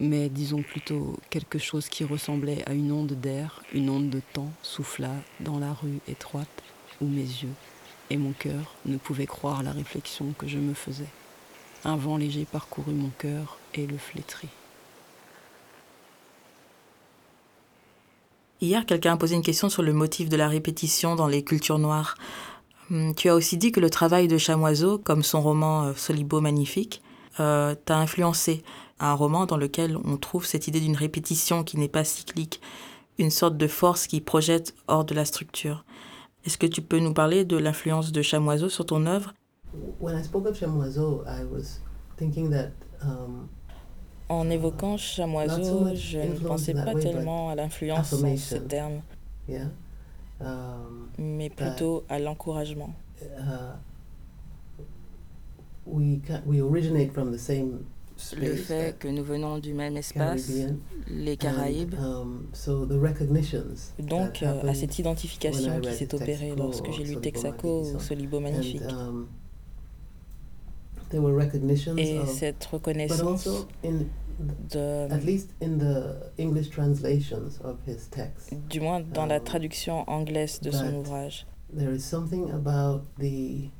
mais disons plutôt quelque chose qui ressemblait à une onde d'air, une onde de temps souffla dans la rue étroite où mes yeux et mon cœur ne pouvaient croire la réflexion que je me faisais. Un vent léger parcourut mon cœur et le flétrit. Hier, quelqu'un a posé une question sur le motif de la répétition dans les cultures noires. Hum, Tu as aussi dit que le travail de Chamoiseau, comme son roman euh, Solibo magnifique, euh, t'a influencé. Un roman dans lequel on trouve cette idée d'une répétition qui n'est pas cyclique, une sorte de force qui projette hors de la structure. Est-ce que tu peux nous parler de l'influence de Chamoiseau sur ton œuvre? When I spoke of Chamoiseau, I was thinking that um, En évoquant Not so Chamoiseau, much je ne influence pensais pas tellement à l'influence en ce terme, yeah, um, mais plutôt à l'encouragement. uh, we originate from the same Le space, fait that que nous venons du même espace, les Caraïbes, um, so the recognitions donc euh, à cette identification qui s'est opérée lorsque or j'ai lu Texaco ou Solibo Magnifique. Um, there were recognitions Et cette reconnaissance de, at least in the English translations of his text, du moins dans la um, traduction anglaise de son ouvrage, there is something about the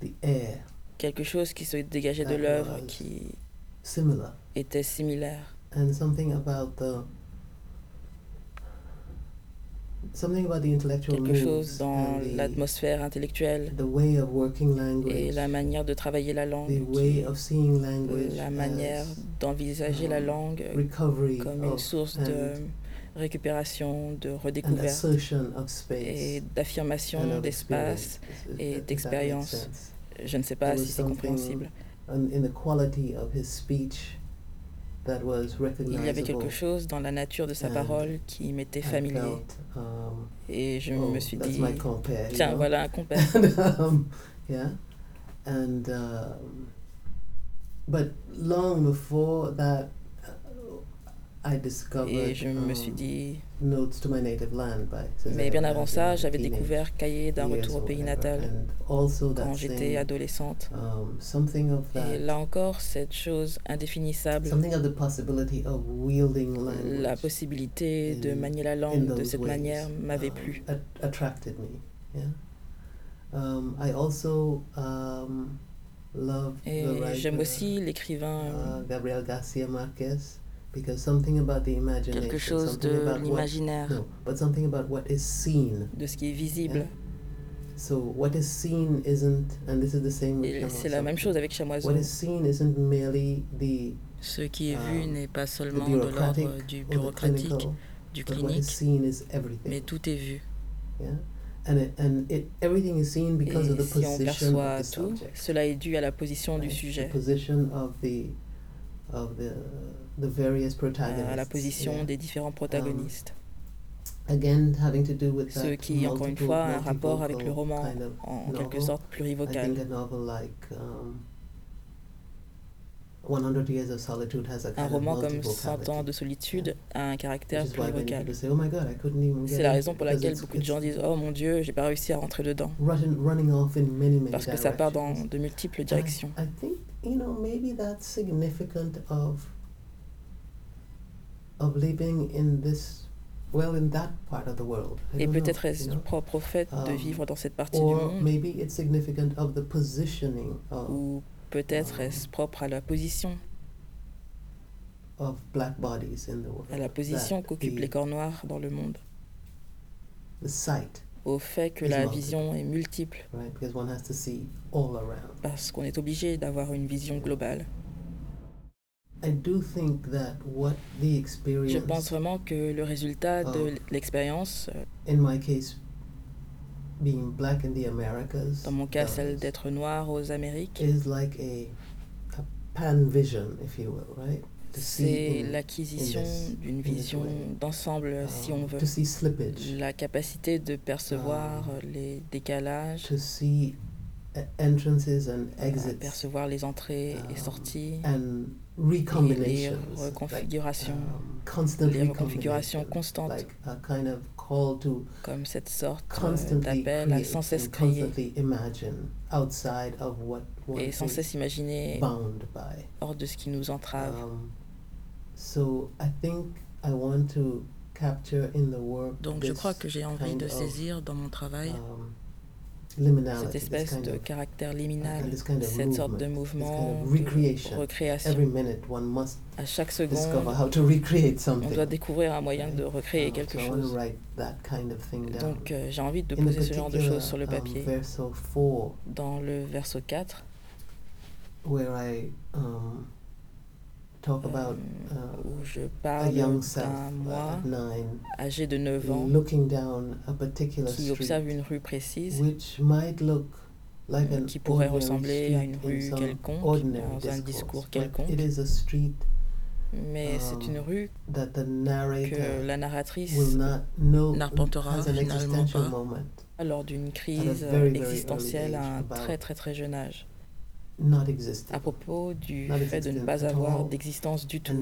the air quelque chose qui se dégageait de l'œuvre qui similar, était similaire, and something about the something about the intellectual quelque chose dans the, l'atmosphère intellectuelle the way of working et language, la manière de travailler la the langue, way qui- of seeing language, la manière as d'envisager la langue recovery comme une of source de récupération, de redécouverte assertion of space et d'affirmation d'espace. et d'expérience. Je ne sais pas si c'est compréhensible. And in the quality of his speech that was Il y avait quelque chose dans la nature de sa And parole qui m'était familier. felt, um, Et je oh, me suis that's dit, my compare, you tiens, know? voilà un compère. And, um, yeah, and um, but long before that, uh, Et je me suis um, dit, Notes to My Native Land by since I mais bien avant ça, j'avais découvert Cahiers d'un retour au pays natal quand j'étais adolescente. um, something of that Et là encore, cette chose indéfinissable, something of the possibility of wielding language la possibilité de manier la langue de cette manière m'avait plu. at- attracted me yeah um, I also um, love the Et j'aime aussi l'écrivain, uh, Gabriel Garcia Marquez because something about the imagination quelque chose something de about what, l'imaginaire, no but something about what is seen de ce qui est visible. so what is seen isn't and this is the same with Et c'est la même chose avec Chamoiseau. what is seen isn't merely the Ce qui est vu um, n'est pas seulement de l'ordre du bureaucratique, du but what is clinique, seen is everything mais tout est vu. Yeah, and it, and it everything is seen because of Et the si on position perçoit of the tout, subject. cela est dû à la position du sujet, À la position yeah. des différents protagonistes. Again, having to do with Ce qui, encore une fois, a un rapport avec le roman, kind of en quelque sorte plurivocal. um, 100 Years of Solitude has a Un roman comme 100 ans de solitude a un caractère plurivocal. "Oh C'est la in," raison pour laquelle beaucoup de gens disent Oh mon Dieu, j'ai pas réussi à rentrer dedans. Parce que ça part dans de multiples directions. Et peut-être est-ce propre au fait de Um, vivre dans cette partie du monde, maybe it's significant of the positioning of, ou peut-être est-ce propre à la position, of black bodies in the world. à la position that qu'occupent les corps noirs dans le monde, au fait que la vision est multiple, right? Because one has to see all around. parce qu'on est obligé d'avoir une vision globale. I do think that what the Je pense vraiment que le résultat de l'expérience, in my case, being black in the Americas, dans mon cas celle d'être noir aux Amériques, is like a, a pan vision, if you will, right? To see c'est l'acquisition d'une vision d'ensemble, si um, on veut. La capacité de percevoir Um, les décalages, to see entrances and à exits, percevoir les entrées et um, sorties, les reconfigurations, um, les reconfigurations recombinations, constantes, like a kind of call to comme cette sorte euh, constantly d'appel à create sans cesse créer constantly imagine outside of what one et sans cesse imaginer bound by. hors de ce qui nous entrave. So I think I want to capture in the work Donc je crois que j'ai envie de of, saisir dans mon travail um, cette espèce de caractère liminal, cette sorte de mouvement, de recréation. every minute one must À chaque discover seconde, how to recreate on something. doit découvrir un moyen de recréer Um, quelque chose. Donc euh, j'ai envie de poser ce genre de choses sur le um, papier. verso 4, Dans le verso 4, where I um, talk about euh, uh, où je a parle young self d'un moi nine âgé de 9 ans looking down a particular qui street, observe une rue précise which might look like euh, an qui pourrait ressembler à une rue quelconque, ordinary dans un discours quelconque. It is a street Mais c'est Um, une rue that the que la narratrice, n'arpentera finalement existential pas. moment, lors d'une crise very, very existentielle à un très très très jeune âge, à propos du fait de ne pas avoir d'existence du tout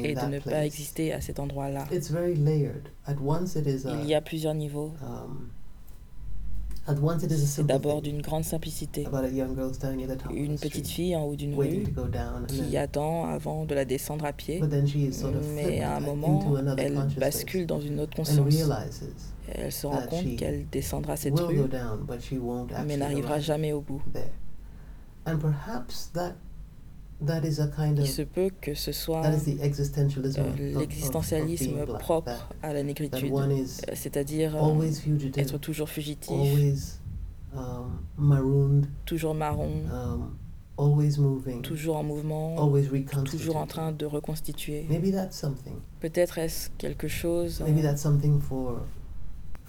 et de ne pas exister à cet endroit-là. It's very layered. At once it is a, Il y a plusieurs niveaux. um, C'est d'abord d'une grande simplicité. Une petite fille en haut d'une rue qui attend avant de la descendre à pied. Mais à un moment, elle bascule dans une autre conscience. Elle se rend compte qu'elle descendra cette rue, mais n'arrivera arrive jamais au bout. And perhaps that that is a kind Il of se peut que ce soit euh, l'existentialisme propre that- à la négritude, Euh, c'est-à-dire euh, always fugitive, être toujours fugitif, always um, marooned, toujours marron, um, always moving, toujours en mouvement, always toujours en train de reconstituer. Maybe that's something. Peut-être est-ce quelque chose Maybe euh, that's something for for thinking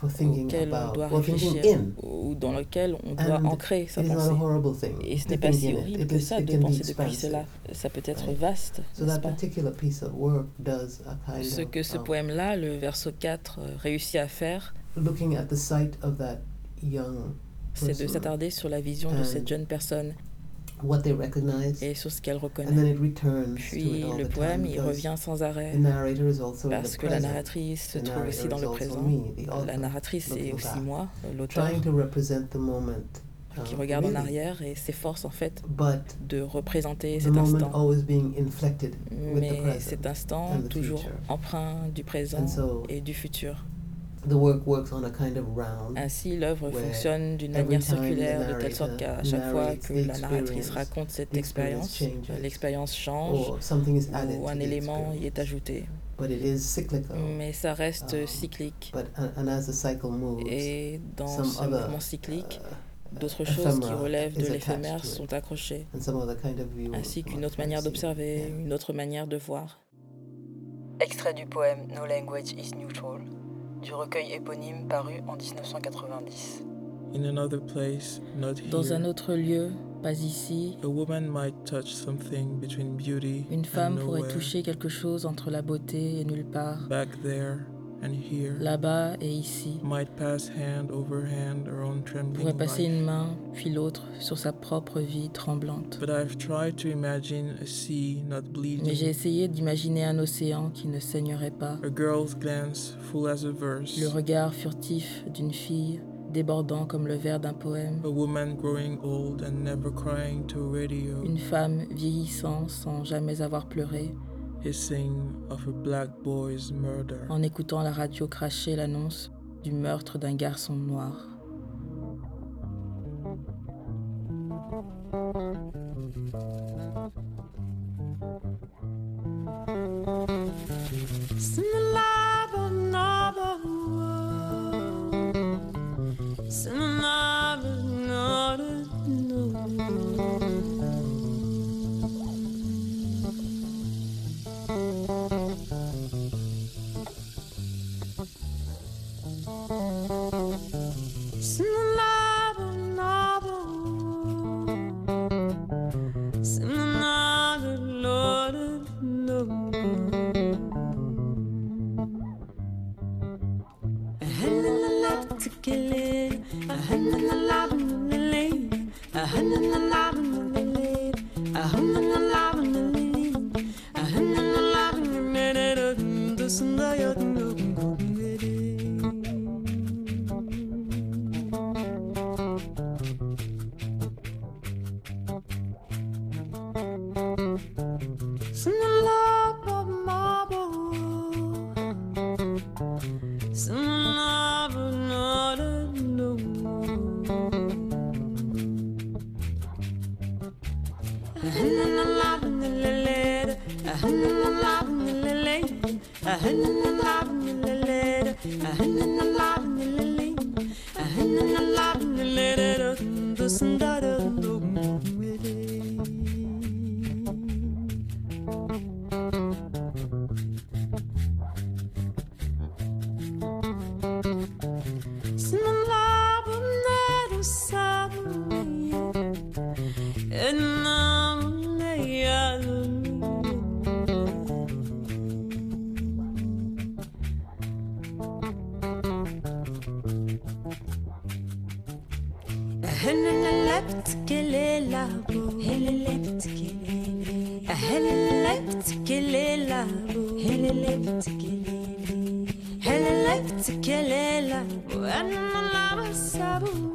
auquel on doit réfléchir in. ou dans lequel on doit And ancrer sa pensée. Et ce n'est pas si horrible que ça de penser depuis cela. Ça peut être vaste, So n'est-ce that pas? particular piece of work does a kind Ce of que ce um, poème-là, le verso 4, euh, réussit à faire, looking at the sight of that young c'est de person, s'attarder sur la vision de cette jeune personne what they recognize, et sur ce qu'elle and then reconnaît. it returns to Puis it all le the poème, il revient sans arrêt the narrator is also in parce the que la present, narratrice se The trouve aussi narrator dans is le also présent. me, the La narratrice, c'est aussi moi, l'auteur, trying to represent the moment, qui um, regarde en arrière et s'efforce en fait but de représenter cet instant. always being inflected with the Mais present. cet instant, and the toujours future. empreint du présent so et du futur. The work works on a kind of round. Ainsi, l'œuvre where fonctionne d'une every manière circulaire, de telle sorte qu'à chaque fois que la narratrice experience, raconte cette expérience, changes, l'expérience change or something is added ou to un the élément y est ajouté. But it is cyclical. Mais ça reste Um, cyclique. But and, and as the cycle moves, Et dans some ce other, mouvement cyclique, uh, d'autres choses qui relèvent de l'éphémère sont accrochées, and some other kind of view ainsi qu'une autre manière d'observer, Yeah. une autre manière de voir. Extrait du poème No Language is Neutral, du recueil éponyme paru en 1990. In another place, not here, Dans un autre lieu, pas ici, a woman might touch something between beauty une and femme pourrait nowhere, toucher quelque chose entre la beauté et nulle part, back there là-bas et ici. might pass hand over hand her own pourrait trembling passer une main, puis l'autre, sur sa propre vie tremblante. But I've tried to imagine a sea not Mais j'ai bleeding, essayé d'imaginer un océan qui ne saignerait pas, a girl's glance full as a verse, le regard furtif d'une fille débordant comme le vers d'un poème, a woman growing old and never crying to radio, une femme vieillissant sans jamais avoir pleuré, en écoutant la radio cracher l'annonce du meurtre d'un garçon noir. Heleleftikelela Heleleftikelela Heleleftikelela Anna lava sabu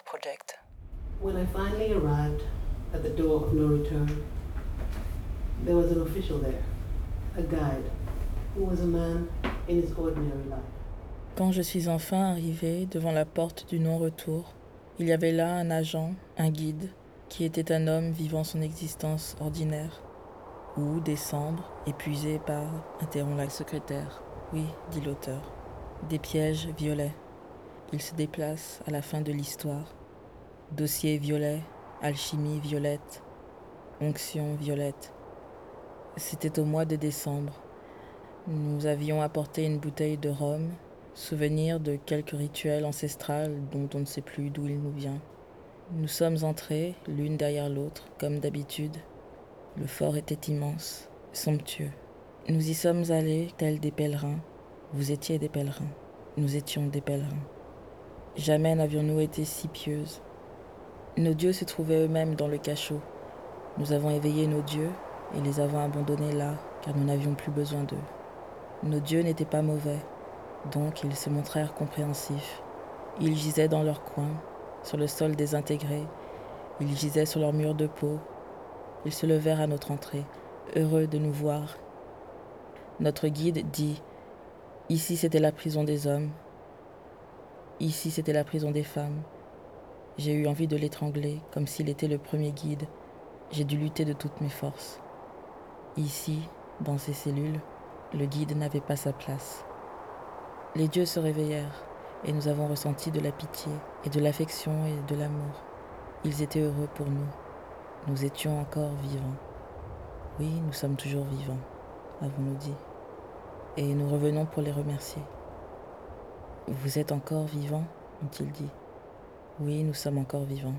The Sojourner Project. When I finally arrived at the door of no return, there was an official there, a guide, who was a man in his ordinary life. Quand je suis enfin arrivé devant la porte du non-retour, il y avait là un agent, un guide, qui était un homme vivant son existence ordinaire. Ou décembre, épuisé par, interrompt la secrétaire. Oui, dit l'auteur. Des pièges violets. Il se déplace à la fin de l'histoire. Dossier violet, alchimie violette, onction violette. C'était au mois de décembre. Nous avions apporté une bouteille de rhum, souvenir de quelque rituel ancestral dont on ne sait plus d'où il nous vient. Nous sommes entrés, l'une derrière l'autre, comme d'habitude. Le fort était immense, somptueux. Nous y sommes allés tels des pèlerins. Vous étiez des pèlerins. Nous étions des pèlerins. Jamais n'avions-nous été si pieuses. Nos dieux se trouvaient eux-mêmes dans le cachot. Nous avons éveillé nos dieux et les avons abandonnés là, car nous n'avions plus besoin d'eux. Nos dieux n'étaient pas mauvais, donc ils se montrèrent compréhensifs. Ils gisaient dans leur coin, sur le sol désintégré. Ils gisaient sur leur mur de peau, ils se levèrent à notre entrée, heureux de nous voir. Notre guide dit Ici c'était la prison des hommes, ici c'était la prison des femmes. J'ai eu envie de l'étrangler comme s'il était le premier guide. J'ai dû lutter de toutes mes forces. Ici, dans ces cellules, le guide n'avait pas sa place. Les dieux se réveillèrent et nous avons ressenti de la pitié et de l'affection et de l'amour. Ils étaient heureux pour nous. Nous étions encore vivants. Oui, nous sommes toujours vivants, avons-nous dit. Et nous revenons pour les remercier. Vous êtes encore vivants, ont-ils dit. Oui, nous sommes encore vivants.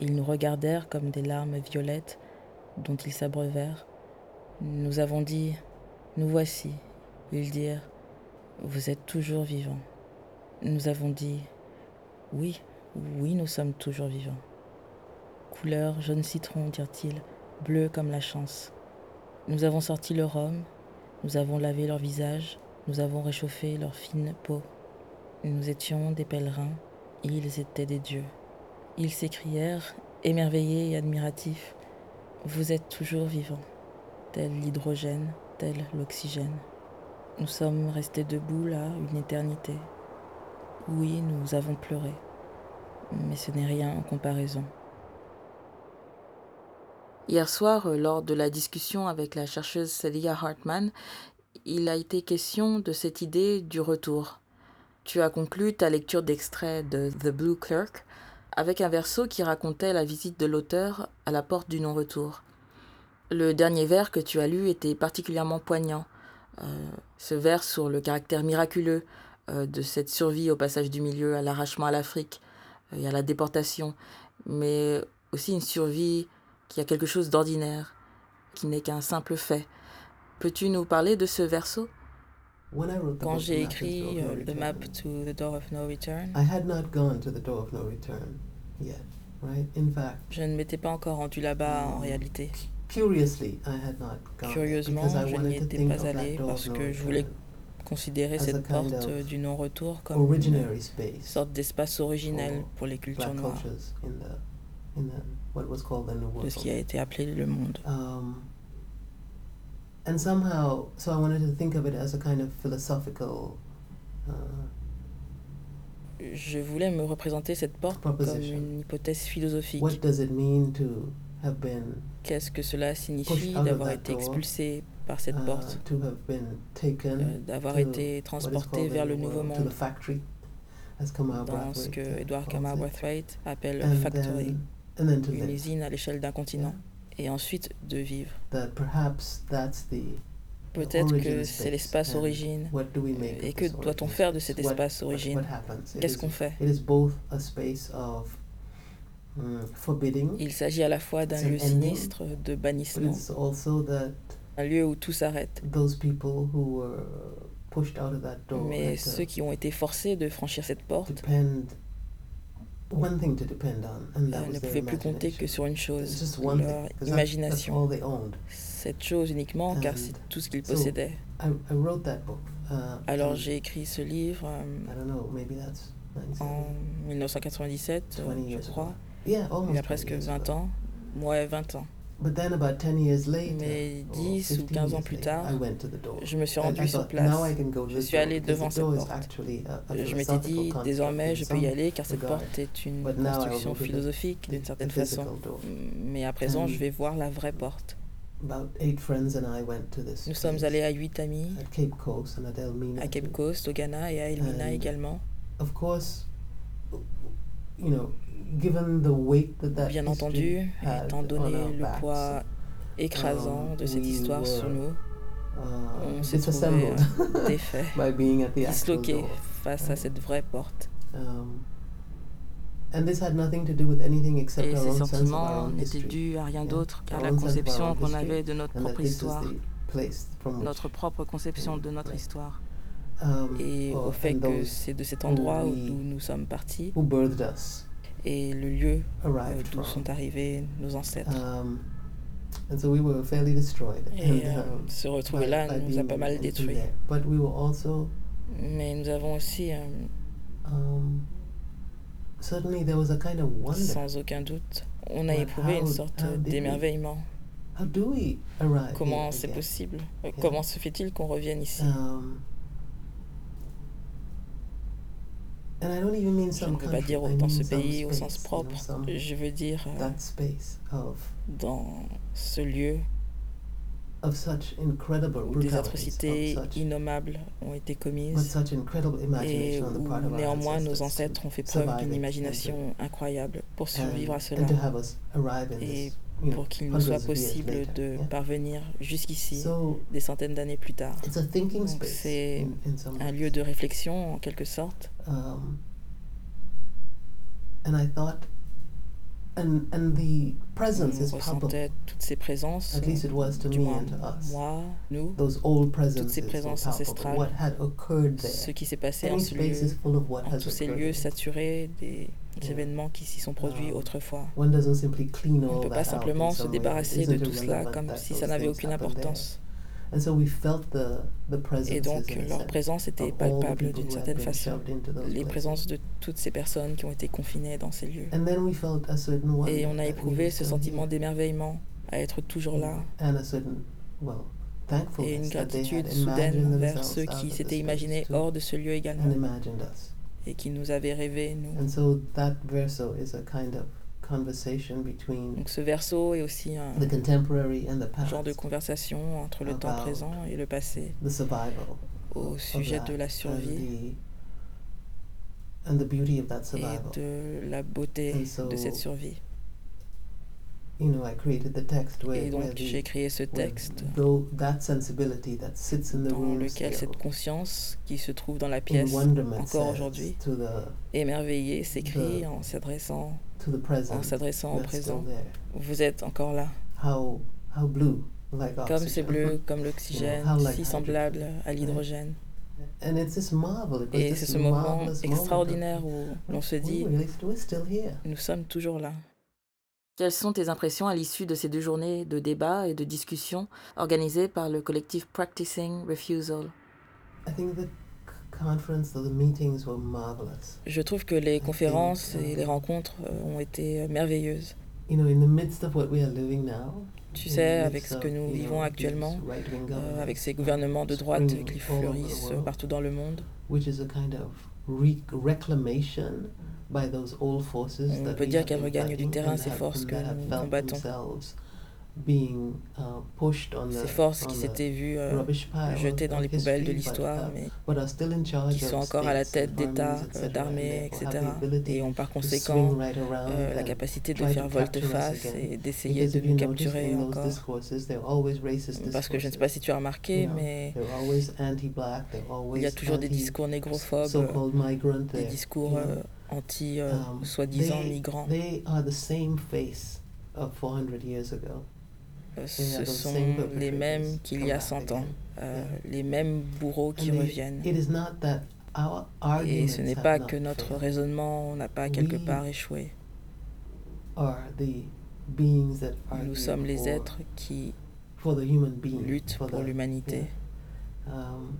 Ils nous regardèrent comme des larmes violettes dont ils s'abreuvèrent. Nous avons dit, nous voici. Ils dirent, vous êtes toujours vivants. Nous avons dit, oui, oui, nous sommes toujours vivants. Couleur jaune citron, dirent-ils, bleu comme la chance. Nous avons sorti leur rhum, nous avons lavé leur visage, nous avons réchauffé leur fine peau. Nous étions des pèlerins, ils étaient des dieux. Ils s'écrièrent, émerveillés et admiratifs, Vous êtes toujours vivants, tel l'hydrogène, tel l'oxygène. Nous sommes restés debout là une éternité. Oui, nous avons pleuré, mais ce n'est rien en comparaison. Hier soir, lors de la discussion avec la chercheuse Celia Hartman, il a été question de cette idée du retour. Tu as conclu ta lecture d'extrait de The Blue Clerk avec un verso qui racontait la visite de l'auteur à la porte du non-retour. Le dernier vers que tu as lu était particulièrement poignant. Euh, ce vers sur le caractère miraculeux euh, de cette survie au passage du milieu, à l'arrachement à l'Afrique et à la déportation, mais aussi une survie qui a quelque chose d'ordinaire, qui n'est qu'un simple fait. Peux-tu nous parler de ce verso? When I wrote the Quand j'ai The Map to the écrit Door of No euh, The Map Return, to the Door of No Return, I had not gone to the door of no return yet, right? In fact, je ne m'étais pas encore rendu là-bas en réalité. curiously, I had not gone there Curieusement, because I je n'y wanted to étais think pas allé door parce que je voulais considérer as a cette porte euh, du non-retour comme une sorte d'espace originel pour les cultures noires the the the de World. ce qui a été appelé le monde. And somehow, so I wanted to think of it as a kind of philosophical uh, Je voulais me représenter cette porte comme une hypothèse philosophique. what does it mean to have been Qu'est-ce que cela signifie d'avoir été expulsé par cette uh, porte, to have been taken euh, d'avoir to été transporté vers le nouveau world, monde. dans ce que Edward it. Brathwaite appelle And factory, then, and then to une usine à l'échelle d'un continent, et ensuite de vivre. That perhaps that's the Peut-être que c'est space, l'espace origine. Et que doit-on faire de cet espace origine? what happens? It Qu'est-ce is- qu'on fait? It is both a space of mm, Il s'agit à la fois d'un lieu sinistre de bannissement, un lieu où tout s'arrête. those people who were pushed out of that door Mais to ceux qui ont été forcés de franchir cette porte depend one thing to depend on, and that euh, ne pouvaient plus compter que sur une chose, leur imagination. Cette chose uniquement, car c'est tout ce qu'ils possédaient. I, I wrote that book. Uh, Alors j'ai écrit ce livre euh, I don't know, maybe that's 97. en 1997, euh, 20 je crois. Il y a 20 presque years 20 ago. ans. Ouais, 20 ans. But then about 10 years later, Mais or 10 ou 15 15 ans plus tard, I went to the door. Je me suis rendu sur place. Je suis door allé devant cette porte. actually a- a Je m'étais dit, désormais, je peux y aller car cette porte est une construction philosophique d'une the certaine façon. Mais à présent, je vais voir la vraie porte. About eight friends and I went to this Nous sommes allés à 8 amis, at Cape Coast and at Elmina. à Cape. Coast, au Ghana et à Elmina également. Of course, you know, given the weight that that Bien entendu, étant on donné le backs, poids écrasant um, de cette histoire sur nous, uh, on s'est trouvé euh, défait, by being at the actual disloqué face à cette vraie porte. Um, and this had nothing to do with anything except Et our ces sentiments n'étaient dus à rien Yeah. d'autre qu'à la conception qu'on avait de notre propre histoire, notre propre conception de notre histoire. um, Et or- au fait que c'est de cet endroit où nous sommes partis who birthed us et le lieu d'où sont arrivés nos ancêtres. Um, and so we were fairly destroyed. Et and, um, se retrouver là by nous a pas mal détruits. there. But we were also Mais nous avons aussi, euh, um, certainly there was a kind of wonder. sans aucun doute, on a éprouvé une how- sorte d'émerveillement. Comment c'est possible? Yeah. Comment se fait-il qu'on revienne ici? Um, and I don't even mean Je ne veux pas dire dans mean ce pays au sens propre. Je veux dire euh, dans ce lieu où des atrocités innommables ont été commises et où néanmoins nos ancêtres ont fait preuve d'une imagination incroyable pour survivre à cela et pour qu'il nous soit possible de parvenir jusqu'ici des centaines d'années plus tard. c'est Un lieu de réflexion en quelque sorte. um, and I thought, and and the presence On is palpable. ressentait toutes ces présences, At least it was to du me moins and to us. moi, nous, Those old presences ces présences ancestrales, What had occurred there? ce qui s'est passé en ce lieu, en tous ces lieux saturés des. Événements qui s'y sont produits Um, autrefois. On ne peut pas simplement se débarrasser de tout cela comme si ça n'avait aucune importance. Et donc leur présence était palpable d'une certaine façon. Les présences de toutes ces personnes qui ont été confinées dans ces lieux. Et on a éprouvé ce sentiment d'émerveillement à être toujours là. Et une gratitude soudaine vers ceux qui s'étaient imaginés hors de ce lieu également. Et qui nous avaient rêvé, nous. And so that verso is a kind of conversation between Donc ce verso est aussi un the contemporary and the past, genre de conversation entre le temps présent et le passé the survival au of sujet de la and survie the, and the beauty of that et survival. de la beauté And so, de cette survie. You know, I created the text where, Et donc j'ai créé ce texte though that sensibility that sits in the dans room lequel still, cette conscience qui se trouve dans la pièce encore aujourd'hui, émerveillée, s'écrit en s'adressant en s'adressant au présent. Vous êtes encore là. How how blue like Comme c'est bleu, comme l'oxygène, like si semblable à l'hydrogène. And it's this marvel. It was Et c'est ce moment extraordinaire où l'on se we dit, really- nous sommes toujours là. Quelles sont tes impressions à l'issue de ces deux journées de débat et de discussion organisées par le collectif Practicing Refusal? I think the c- conference, or the meetings were marvelous. Je trouve que les conférences et les rencontres euh, ont été merveilleuses. You know, in the midst of what we are living now, Tu sais, avec ce que nous you vivons know, actuellement, euh, governments, avec ces gouvernements de droite qui fleurissent partout dans le monde, On that peut dire qu'elles regagnent du terrain ces forces que nous combattons. themselves being uh, pushed on the, ces forces qui s'étaient vues euh, jetées of dans les poubelles de l'histoire, mais but are still in charge qui sont encore à la tête d'États, d'armées, etc. Et ont par conséquent euh, la capacité de faire volte-face et d'essayer de nous capturer encore. Parce que je ne sais pas si tu as remarqué, mais they're always anti-black, they're always il y a toujours des discours négrophobes, des discours euh, anti, euh, um, soi-disant migrants. They are the same face of 400 years ago. Euh, Ce sont les mêmes qu'il y a come back 100 ans, euh, Yeah. les mêmes bourreaux qui they- reviennent. It is not that our Et ce n'est pas que notre raisonnement n'a pas quelque part échoué. are the beings that argue Nous sommes les for, êtres qui luttent pour l'humanité. Um,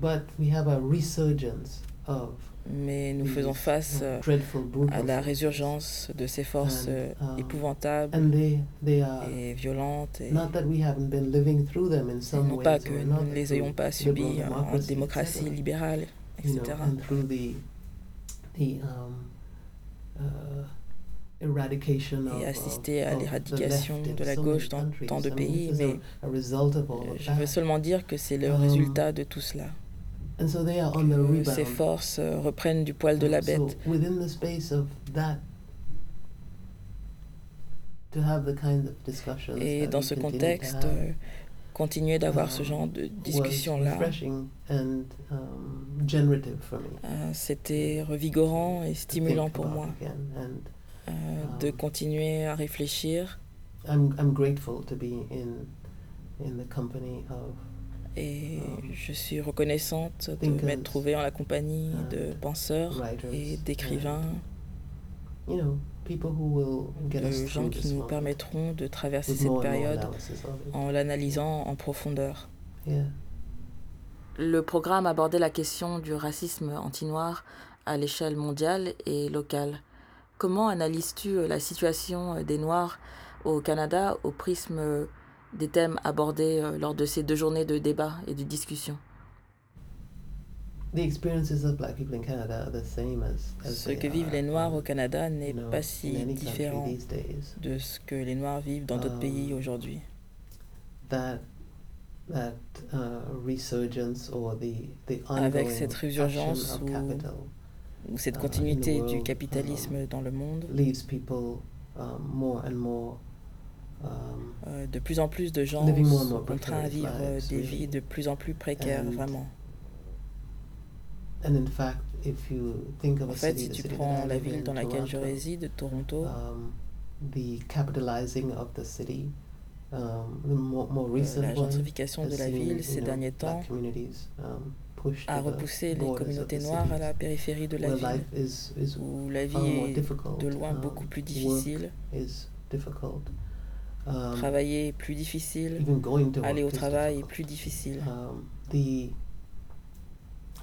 but we have a resurgence of Mais nous faisons face uh, euh, à la résurgence de ces forces euh, um, épouvantables et violentes. Et Not that we haven't been living through them in et some non pas que nous ne les ayons pas subis en démocratie libérale, etc. the um, uh, Et assister à l'éradication de la gauche dans tant de pays, mais Je veux seulement dire que c'est le Um, résultat de tout cela. And so they are on the Que rebound. ces forces euh, reprennent du poil de la So bête. within the space of that, to have the kind of discussions Et that dans ce continue to contexte, have, euh, continuer d'avoir um, ce genre de was discussion-là, refreshing and um, generative for me. euh, c'était revigorant et stimulant pour moi euh, de Um, continuer à réfléchir. I'm I'm grateful to be in in the company of Et um, je suis reconnaissante de m'être trouvée en la compagnie and de penseurs writers. et d'écrivains, de gens through qui this nous permettront de traverser cette période en l'analysant en profondeur. Le programme abordait la question du racisme anti-noir à l'échelle mondiale et locale. Comment analyses-tu euh, la situation euh, des Noirs au Canada au prisme euh, des thèmes abordés euh, lors de ces deux journées de débat et de discussion The experiences of black people in Canada are the same as, as Ce que vivent les Noirs um, au Canada n'est pas in si différent de ce que les Noirs vivent dans d'autres Um, pays aujourd'hui. That that uh, resurgence or the the Avec cette résurgence ou- cette uh, continuité du capitalisme um, dans le monde, de plus en plus de gens sont contraints à precarious vivre euh, des vies de plus en plus précaires, vraiment. En fait, si tu prends la ville dans laquelle je réside, Toronto, um, um, euh, la gentrification de la ville ces derniers temps um, a repoussé les communautés noires à la périphérie de la ville, où la vie more est de loin um, beaucoup plus work difficile, um, travailler est plus difficile, even going to aller au travail est plus difficile. um, the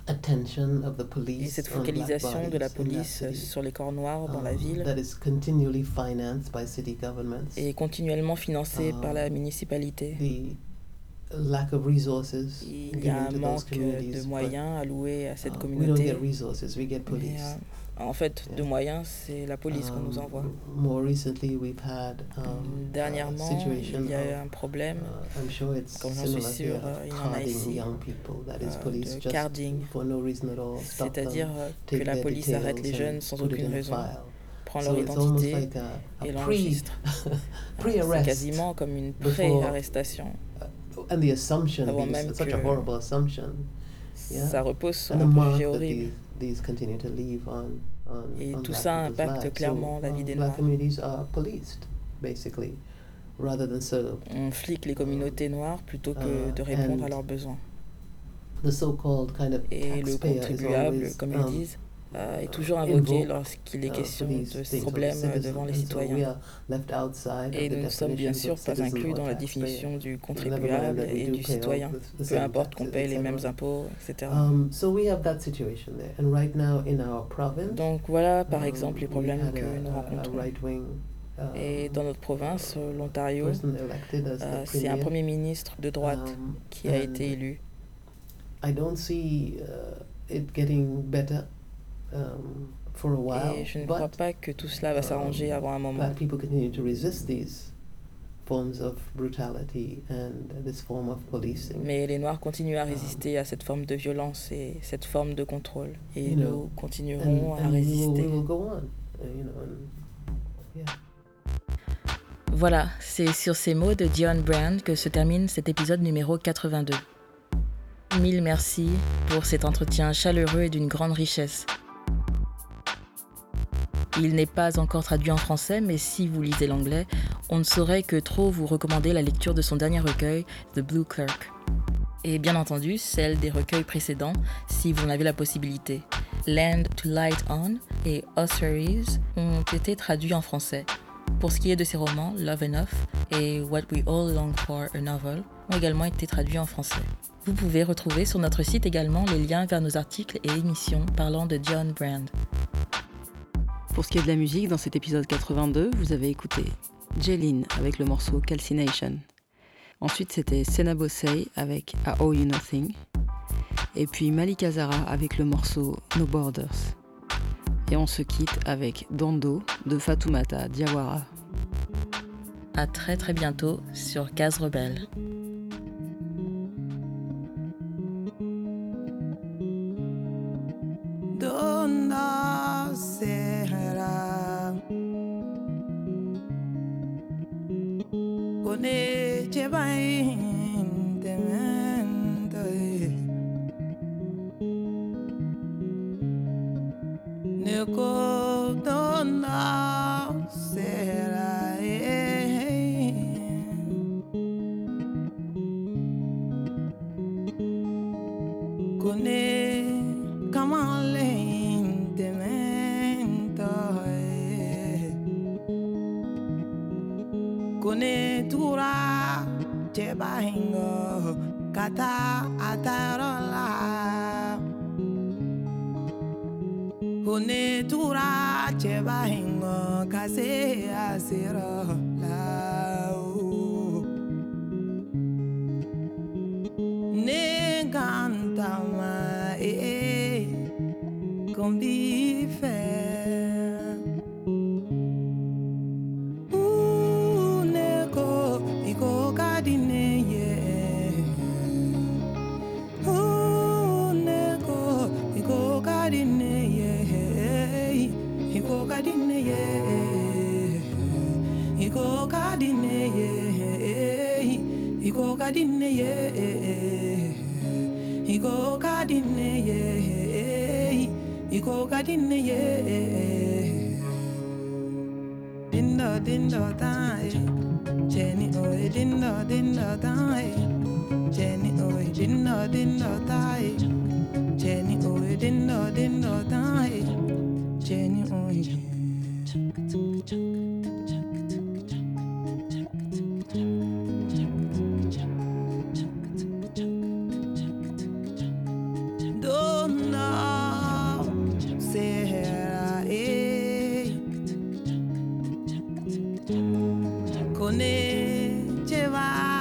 attention of the Et police cette focalisation de la police euh, sur les corps noirs dans la um, ville that is continually financed by city governments. est continuellement financée par la municipalité. the lack of resources Il y a un manque communities, de moyens alloués à cette we don't communauté. get resources, we get Mais, police. euh, en fait, de moyens, c'est la police qu'on nous Um, envoie. More recently, we've had um, Dernièrement, situation il y a eu un problème uh, I'm sure it's comme j'en suis of il y en a ici, euh, de carding. no C'est-à-dire euh, que la police arrête les jeunes sans aucune raison, prend So leur identité like a, et a l'enregistre. C'est pre-arrest. quasiment comme une pré-arrestation. And the assumption Avant même such a que- horrible assumption. Yeah. Ça repose sur un projet horrible. These, these continue to leave on, on, Et on tout black ça impacte clairement so, la vie um, des black Noirs. communities are policed, basically, rather than served. On flique les communautés noires plutôt que Uh, de répondre à leurs besoins. the so-called kind of Et le contribuable, always, comme um, ils disent, euh, est toujours invoqué lorsqu'il est uh, question de ces problèmes euh, devant les And so we citoyens. Et nous ne sommes bien sûr pas inclus dans la définition du contribuable et du citoyen, peu importe qu'on paye les mêmes impôts, etc. Um, so we have that situation there. And right now in our province, Donc voilà par um, exemple les problèmes que nous rencontrons. um, Et dans notre province, euh, l'Ontario, euh, c'est un premier. Ministre de droite qui a été élu. I don't see uh, it getting better um, for a while, Et je ne crois but, pas que tout cela va s'arranger avant un moment. but people continue to resist these forms of brutality and this form of policing. Mais les Noirs continuent à résister à cette forme de violence et cette forme de contrôle. Et You know, nous and, continuerons à and we, will, résister. we will go on, you know, and yeah. Voilà, c'est sur ces mots de Dion Brand que se termine cet épisode numéro 82. Mille merci pour cet entretien chaleureux et d'une grande richesse. Il n'est pas encore traduit en français, mais si vous lisez l'anglais, on ne saurait que trop vous recommander la lecture de son dernier recueil, The Blue Clerk. Et bien entendu, celle des recueils précédents, si vous en avez la possibilité. Land to Light On et Ossuaries ont été traduits en français. Pour ce qui est de ses romans, Love Enough et What We All Long For, a Novel, ont également été traduits en français. Vous pouvez retrouver sur notre site également les liens vers nos articles et émissions parlant de John Brand. Pour ce qui est de la musique, dans cet épisode 82, vous avez écouté Jeline avec le morceau Calcination. Ensuite, c'était Sena Bossey avec I Owe You Nothing. Et puis Malik Azara avec le morceau No Borders. Et on se quitte avec Dando de Fatoumata Diawara. À très très bientôt sur Case Rebelle. connais, tu vas.